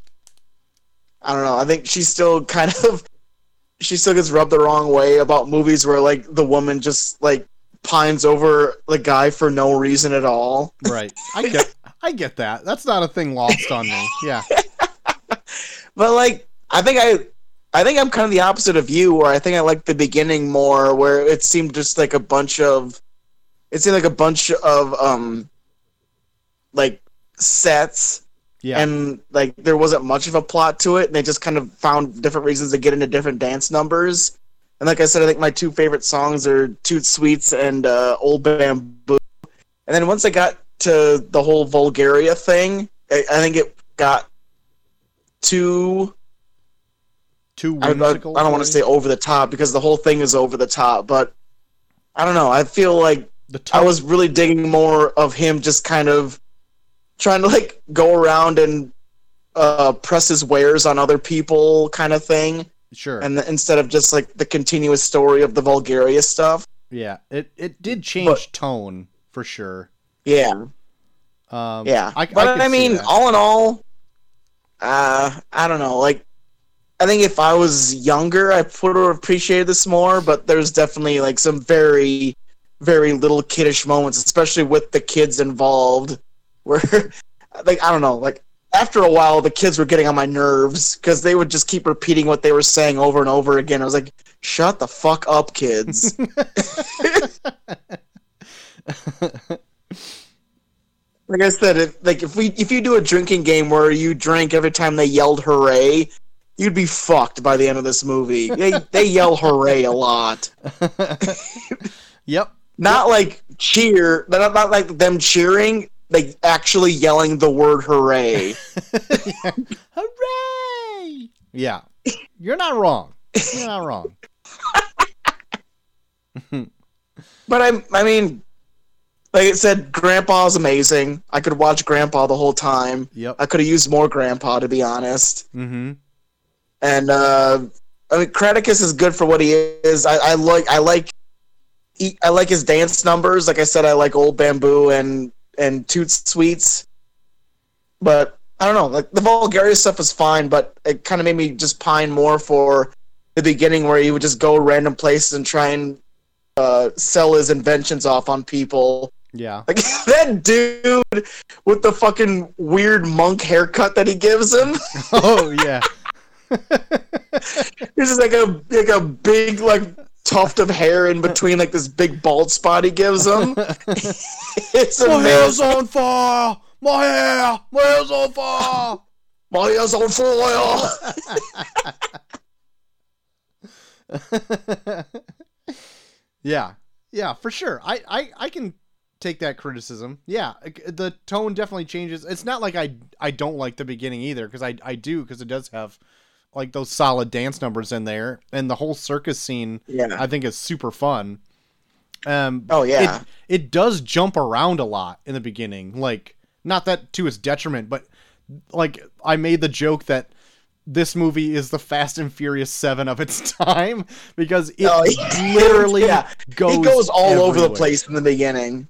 I don't know. I think she's still kind of, she still gets rubbed the wrong way about movies where like the woman just like pines over the guy for no reason at all. Right. I get, I get that. That's not a thing lost on me. Yeah. But like, I think I, I think I'm kind of the opposite of you, where I think I like the beginning more, where it seemed just like a bunch of, it seemed like a bunch of um, like sets, Yeah. and like there wasn't much of a plot to it, and they just kind of found different reasons to get into different dance numbers. And like I said, I think my two favorite songs are "Toot Sweets" and uh, "Old Bamboo." And then once I got to the whole Vulgaria thing, I, I think it got too Too I, I, I don't want to say over the top because the whole thing is over the top, but I don't know. I feel like I was really digging more of him just kind of trying to like go around and uh, press his wares on other people, kind of thing, sure. and th- instead of just like the continuous story of the Vulgaria stuff. yeah. It it did change tone for sure. Yeah, Um, yeah. I, but I, I, mean, all in all, uh, I don't know. Like, I think if I was younger, I would have appreciated this more. But there's definitely like some very, very little kiddish moments, especially with the kids involved, where, like, I don't know, like. After a while, the kids were getting on my nerves because they would just keep repeating what they were saying over and over again. I was like, "Shut the fuck up, kids!" like I said, if, like if we if you do a drinking game where you drink every time they yelled "hooray," you'd be fucked by the end of this movie. They they yell "hooray" a lot, yep. not like cheer, not not like them cheering, like actually yelling the word "hooray." Hooray! Yeah. You're not wrong. You're not wrong. But I I mean, like I said, Grandpa's amazing. I could watch Grandpa the whole time. Yep. I could have used more Grandpa to be honest. Mm-hmm. and uh, I mean, Caractacus is good for what he is. I, I like I like he, I like his dance numbers. Like I said, I like Old Bamboo and and Toot Sweets, but I don't know. Like the Vulgaria stuff was fine, but it kind of made me just pine more for the beginning where he would just go random places and try and uh, sell his inventions off on people. Yeah. Like that dude with the fucking weird monk haircut that he gives him. Oh yeah. this is like a like a big like tuft of hair in between like this big bald spot he gives him. it's My hair's on fire. My hair. My hair's on fire. My hair's on fire. yeah. Yeah, for sure. I, I, I can take that criticism. Yeah, the tone definitely changes. It's not like I I don't like the beginning either because I I do because it does have like those solid dance numbers in there and the whole circus scene Yeah. I think is super fun. Um Oh, yeah. It, it does jump around a lot in the beginning. Like not that to its detriment, but like I made the joke that this movie is the Fast and Furious 7 of its time because it Oh, yeah. literally Yeah. goes he goes all over the place in the beginning.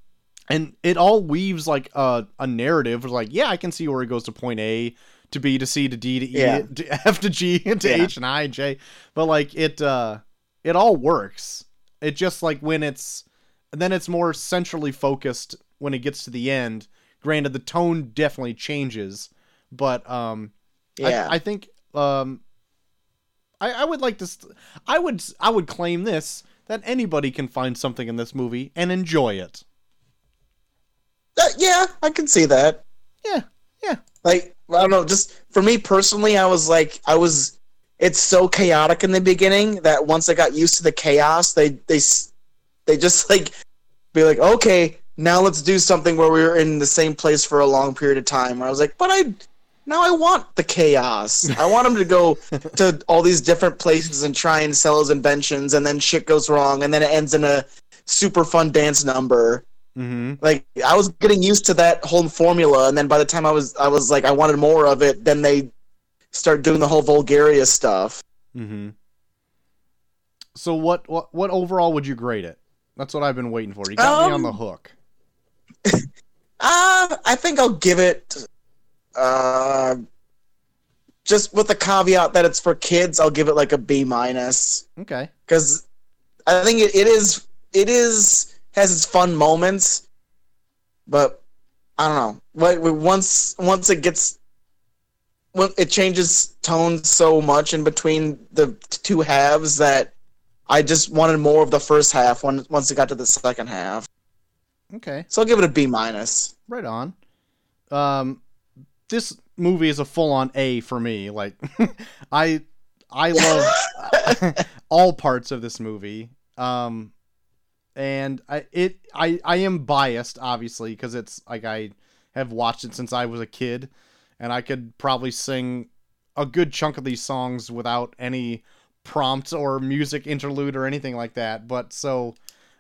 and it all weaves like a, a narrative like yeah i can see where it goes to point a to b to c to d to e Yeah. to f to g to Yeah. h and i and j but like it uh it all works it just like when it's then it's more centrally focused when it gets to the end granted the tone definitely changes but um Yeah. I, I think um I, I would like to st- I would I would claim this that anybody can find something in this movie and enjoy it Uh, yeah, I can see that. yeah yeah Like I don't know, just for me personally, I was like, I was. It's so chaotic in the beginning that once I got used to the chaos, they they they just like be like, okay, now let's do something where we were in the same place for a long period of time. Where I was like, but I now I want the chaos. I want him to go to all these different places and try and sell his inventions, and then shit goes wrong, and then it ends in a super fun dance number mm-hmm. Like I was getting used to that whole formula, and then by the time I was I was like I wanted more of it, then they start doing the whole Vulgaria stuff. mm-hmm. So what what what overall would you grade it? That's what i've been waiting for. You got me on Um, the hook. Uh, I think I'll give it. Uh, just with the caveat that it's for kids, I'll give it like a B minus. Okay. Because I think it, it is it is has its fun moments, but I don't know. Once once it gets when it changes tones so much in between the two halves that I just wanted more of the first half when once it got to the second half. Okay. So I'll give it a B minus. Right on. Um, this movie is a full-on A for me. Like, I I love all parts of this movie. Um, and I it I I am biased obviously because it's like I have watched it since I was a kid, and I could probably sing a good chunk of these songs without any prompt or music interlude or anything like that. But so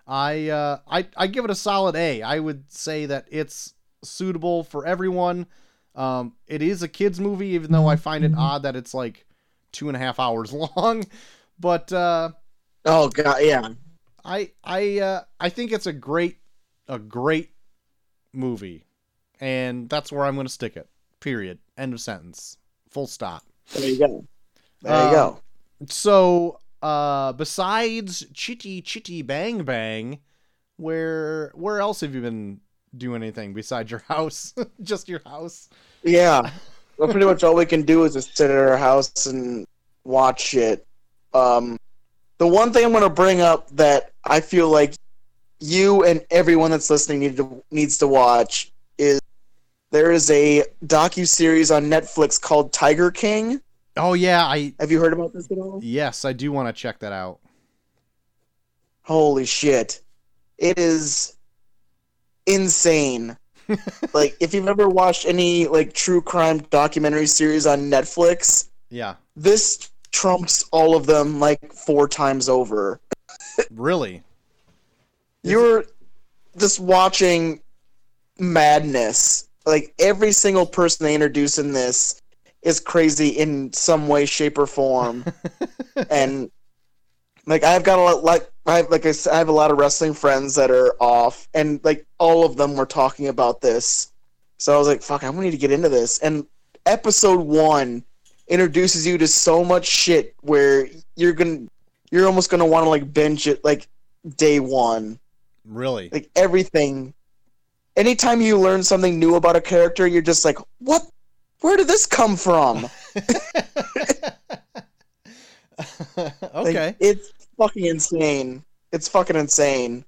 I uh, I I give it a solid A. I would say that it's suitable for everyone. Um, it is a kids movie, even though I find it odd that it's like two and a half hours long. But uh, Oh god, yeah. I I uh, I think it's a great a great movie, and that's where I'm going to stick it. Period. End of sentence. Full stop. There you go. There Uh, you go. So, uh, besides Chitty Chitty Bang Bang, where where else have you been doing anything besides your house? Just your house? Yeah. Well, pretty much all we can do is just sit at our house and watch it. Um, the one thing I'm going to bring up that I feel like you and everyone that's listening need to, needs to watch is there is a docu series on Netflix called Tiger King. Oh yeah, I Have you heard about this at all? yes, I do want to check that out. Holy shit. It is insane. like if you've ever watched any like true crime documentary series on Netflix, Yeah, this trumps all of them like four times over. really. You're just watching madness. Like every single person they introduce in this is crazy in some way, shape, or form. and like I've got a lot, like I have, like I, I have a lot of wrestling friends that are off, and like all of them were talking about this. So I was like, "Fuck, I need to get into this." And episode one introduces you to so much shit where you're gonna, you're almost gonna want to like binge it like day one Really. like everything anytime you learn something new about a character you're just like what where did this come from Like, okay. it's fucking insane it's fucking insane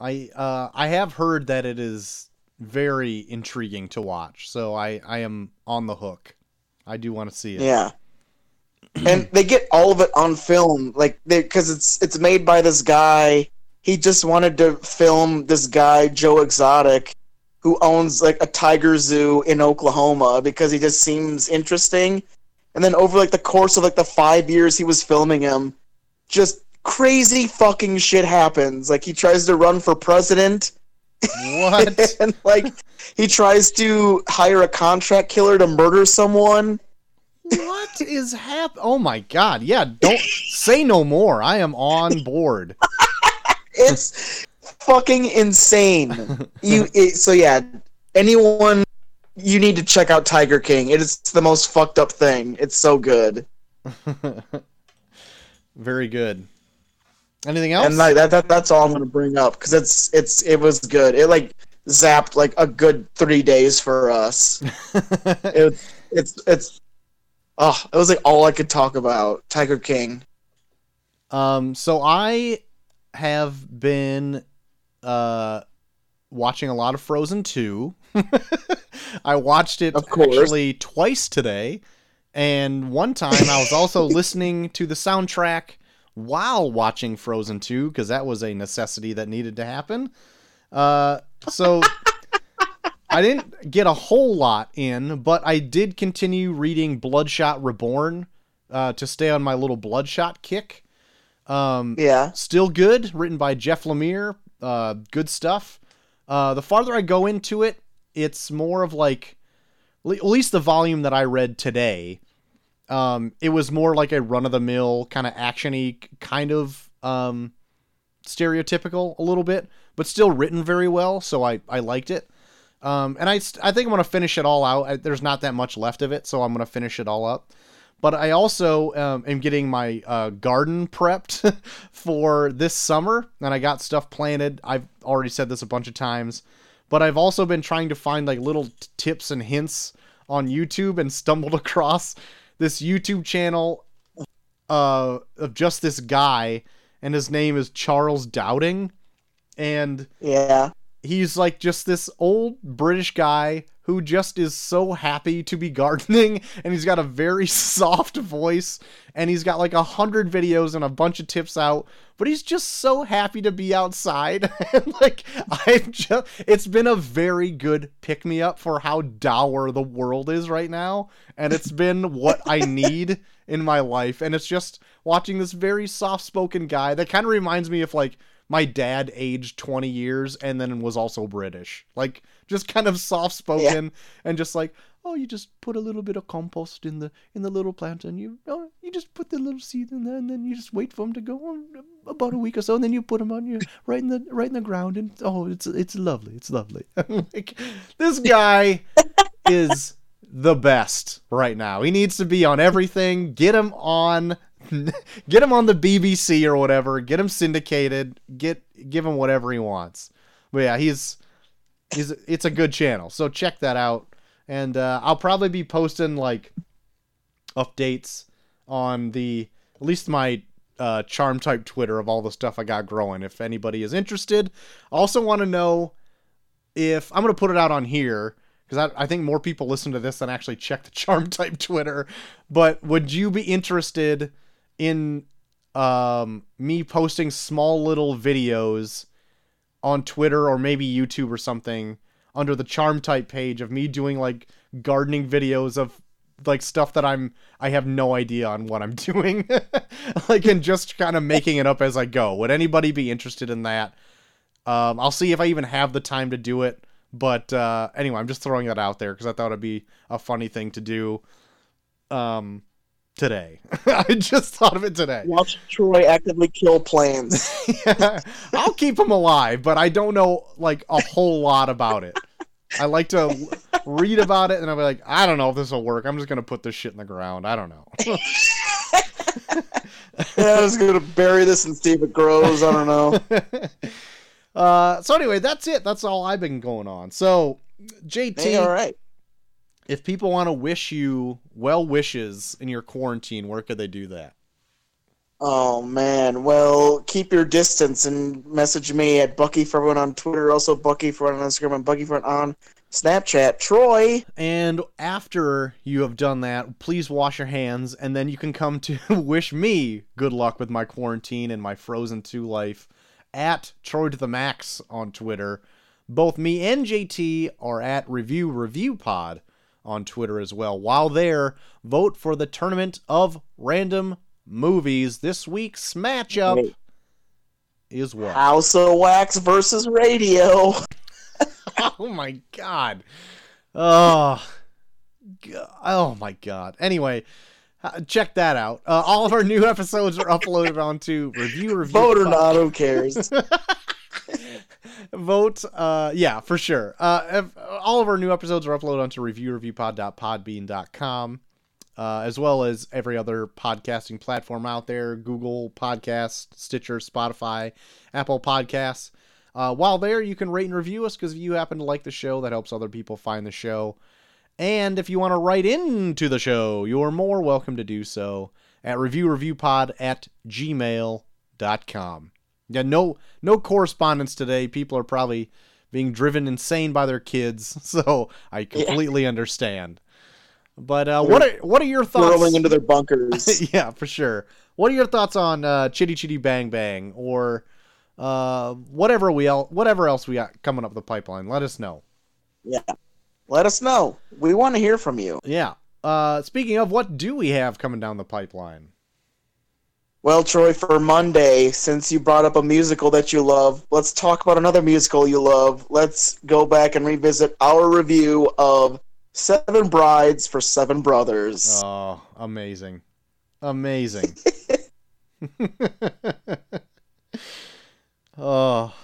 I uh I have heard that it is very intriguing to watch, so I I am on the hook. I do want to see it. yeah. And they get all of it on film like because it's it's made by this guy. He just wanted to film this guy joe exotic who owns like a tiger zoo in oklahoma because he just seems interesting. And then over like the course of like the five years he was filming him just crazy fucking shit happens. Like he tries to run for president What? and like he tries to hire a contract killer to murder someone what is hap? Oh my god! Yeah, don't say no more. I am on board. it's fucking insane. You it, so yeah, anyone you need to check out Tiger King. It is the most fucked up thing. It's so good. Very good. Anything else? And like that, that that's all I'm gonna bring up because it's it's it was good. It like zapped like a good three days for us. it, it's it's oh it was like all I could talk about. Tiger King. Um, so I have been uh watching a lot of Frozen 2. I watched it actually twice today. And one time I was also listening to the soundtrack while watching Frozen 2 because that was a necessity that needed to happen. Uh, so I didn't get a whole lot in, but I did continue reading Bloodshot Reborn uh, to stay on my little Bloodshot kick. Um, Yeah. still good, written by Jeff Lemire. Uh, good stuff. Uh, the farther I go into it, it's more of like, at least the volume that I read today. Um, it was more like a run of the mill kind of actiony, kind of um, stereotypical a little bit, but still written very well. So I I liked it. Um, and I I think I'm gonna finish it all out. I, there's not that much left of it, so I'm gonna finish it all up. But I also um, am getting my uh, garden prepped for this summer, and I got stuff planted. I've already said this a bunch of times, but I've also been trying to find like little t- tips and hints on YouTube and stumbled across this YouTube channel uh, of just this guy, and his name is Charles Dowding, and Yeah. he's like just this old British guy who just is so happy to be gardening and he's got a very soft voice and he's got like a hundred videos and a bunch of tips out but he's just so happy to be outside and like i've just it's been a very good pick me up for how dour the world is right now and it's been what i need in my life and it's just watching this very soft spoken guy that kind of reminds me of like my dad aged 20 years and then was also British. Like just kind of soft spoken and just like, oh, you just put a little bit of compost in the in the little plant and you oh, you just put the little seed in there and then you just wait for them to go on about a week or so and then you put them on your right in the right in the ground and oh, it's it's lovely. It's lovely. like this guy is the best right now. He needs to be on everything. Get him on get him on the BBC or whatever. Get him syndicated. Get give him whatever he wants. But yeah, he's he's it's a good channel. So check that out. And uh, I'll probably be posting like updates on the at least my uh, charm type Twitter of all the stuff I got growing. If anybody is interested, I also want to know if I'm gonna put it out on here because I, I think more people listen to this than actually check the charm type Twitter. But would you be interested in um, me posting small little videos on Twitter or maybe YouTube or something under the charm type page of me doing like gardening videos of like stuff that I'm I have no idea on what I'm doing like and just kind of making it up as I go. Would anybody be interested in that? Um, I'll see if I even have the time to do it. But uh, anyway, I'm just throwing that out there because I thought it'd be a funny thing to do um, today. I just thought of it today. Watch Troy actively kill planes. I'll keep him alive, but I don't know like a whole lot about it. I like to read about it and I'll be like, I don't know if this will work. I'm just gonna put this shit in the ground. I don't know. yeah, I was gonna bury this and see if it grows. I don't know. uh, so anyway, that's it. That's all I've been going on. So JT, Hey, all right. If people want to wish you well wishes in your quarantine, where could they do that? Oh man. Well, keep your distance and message me at Bucky for everyone on Twitter, also Bucky for everyone on Instagram, and Bucky for on Snapchat. Troy. And after you have done that, please wash your hands, and then you can come to wish me good luck with my quarantine and my Frozen 2 life at Troy to the Max on Twitter. Both me and JT are at Review Review Pod on Twitter as well. While there, vote for the Tournament of Random Movies. This week's matchup Wait. is what? House of Wax versus Radio. oh my god. Oh. Oh my god. Anyway, check that out. Uh, all of our new episodes are uploaded onto review review. Vote or not, who cares? Vote. Uh, yeah, for sure. Uh, if, all of our new episodes are uploaded onto reviewreviewpod.podbean.com, uh, as well as every other podcasting platform out there: Google Podcast, Stitcher, Spotify, Apple Podcasts. Uh, while there, you can rate and review us because if you happen to like the show, that helps other people find the show. And if you want to write into the show, you're more welcome to do so at reviewreviewpod at gmail.com. Yeah, no no correspondence today. People are probably being driven insane by their kids, so I completely understand. But uh, what are what are your thoughts? Rolling into their bunkers. yeah, for sure. What are your thoughts on uh, Chitty Chitty Bang Bang or uh, whatever we el- whatever else we got coming up the pipeline? Let us know. yeah. Let us know. We want to hear from you. Yeah. Uh, speaking of, what do we have coming down the pipeline? Well, Troy, for Monday, since you brought up a musical that you love, let's talk about another musical you love. Let's go back and revisit our review of Seven Brides for Seven Brothers. Oh, amazing, amazing. oh,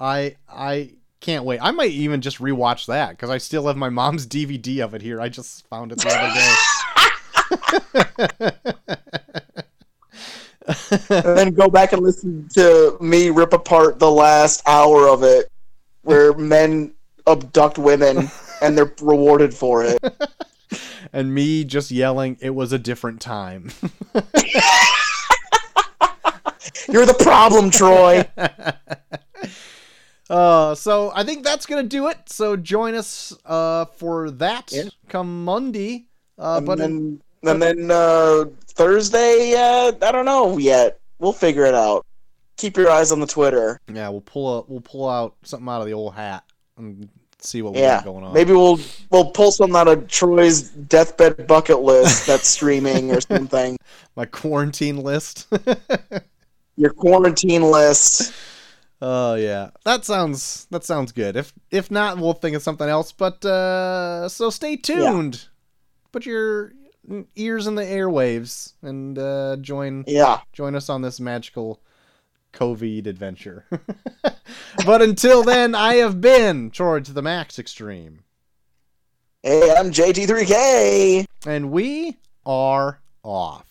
I I can't wait. I might even just rewatch that because I still have my mom's DVD of it here. I just found it the other day. and then go back and listen to me rip apart the last hour of it, where men abduct women and they're rewarded for it. and me just yelling, "It was a different time." You're the problem, Troy. Uh, so I think that's gonna do it. So join us uh for that Yeah. come Monday. Uh, and but then, and then uh, Thursday, uh, I don't know yet. We'll figure it out. Keep your eyes on the Twitter. yeah, we'll pull a, we'll pull out something out of the old hat and see what we Yeah, got going on. maybe we'll we'll pull something out of Troy's deathbed bucket list that's streaming or something. my quarantine list. Your quarantine list. Oh yeah, that sounds that sounds good. If if not, we'll think of something else. But uh, so stay tuned. Put your ears in the airwaves and uh, join Yeah. join us on this magical COVID adventure. but until then, I have been Troy to the Max Extreme, Hey, I'm JT3K. and we are off.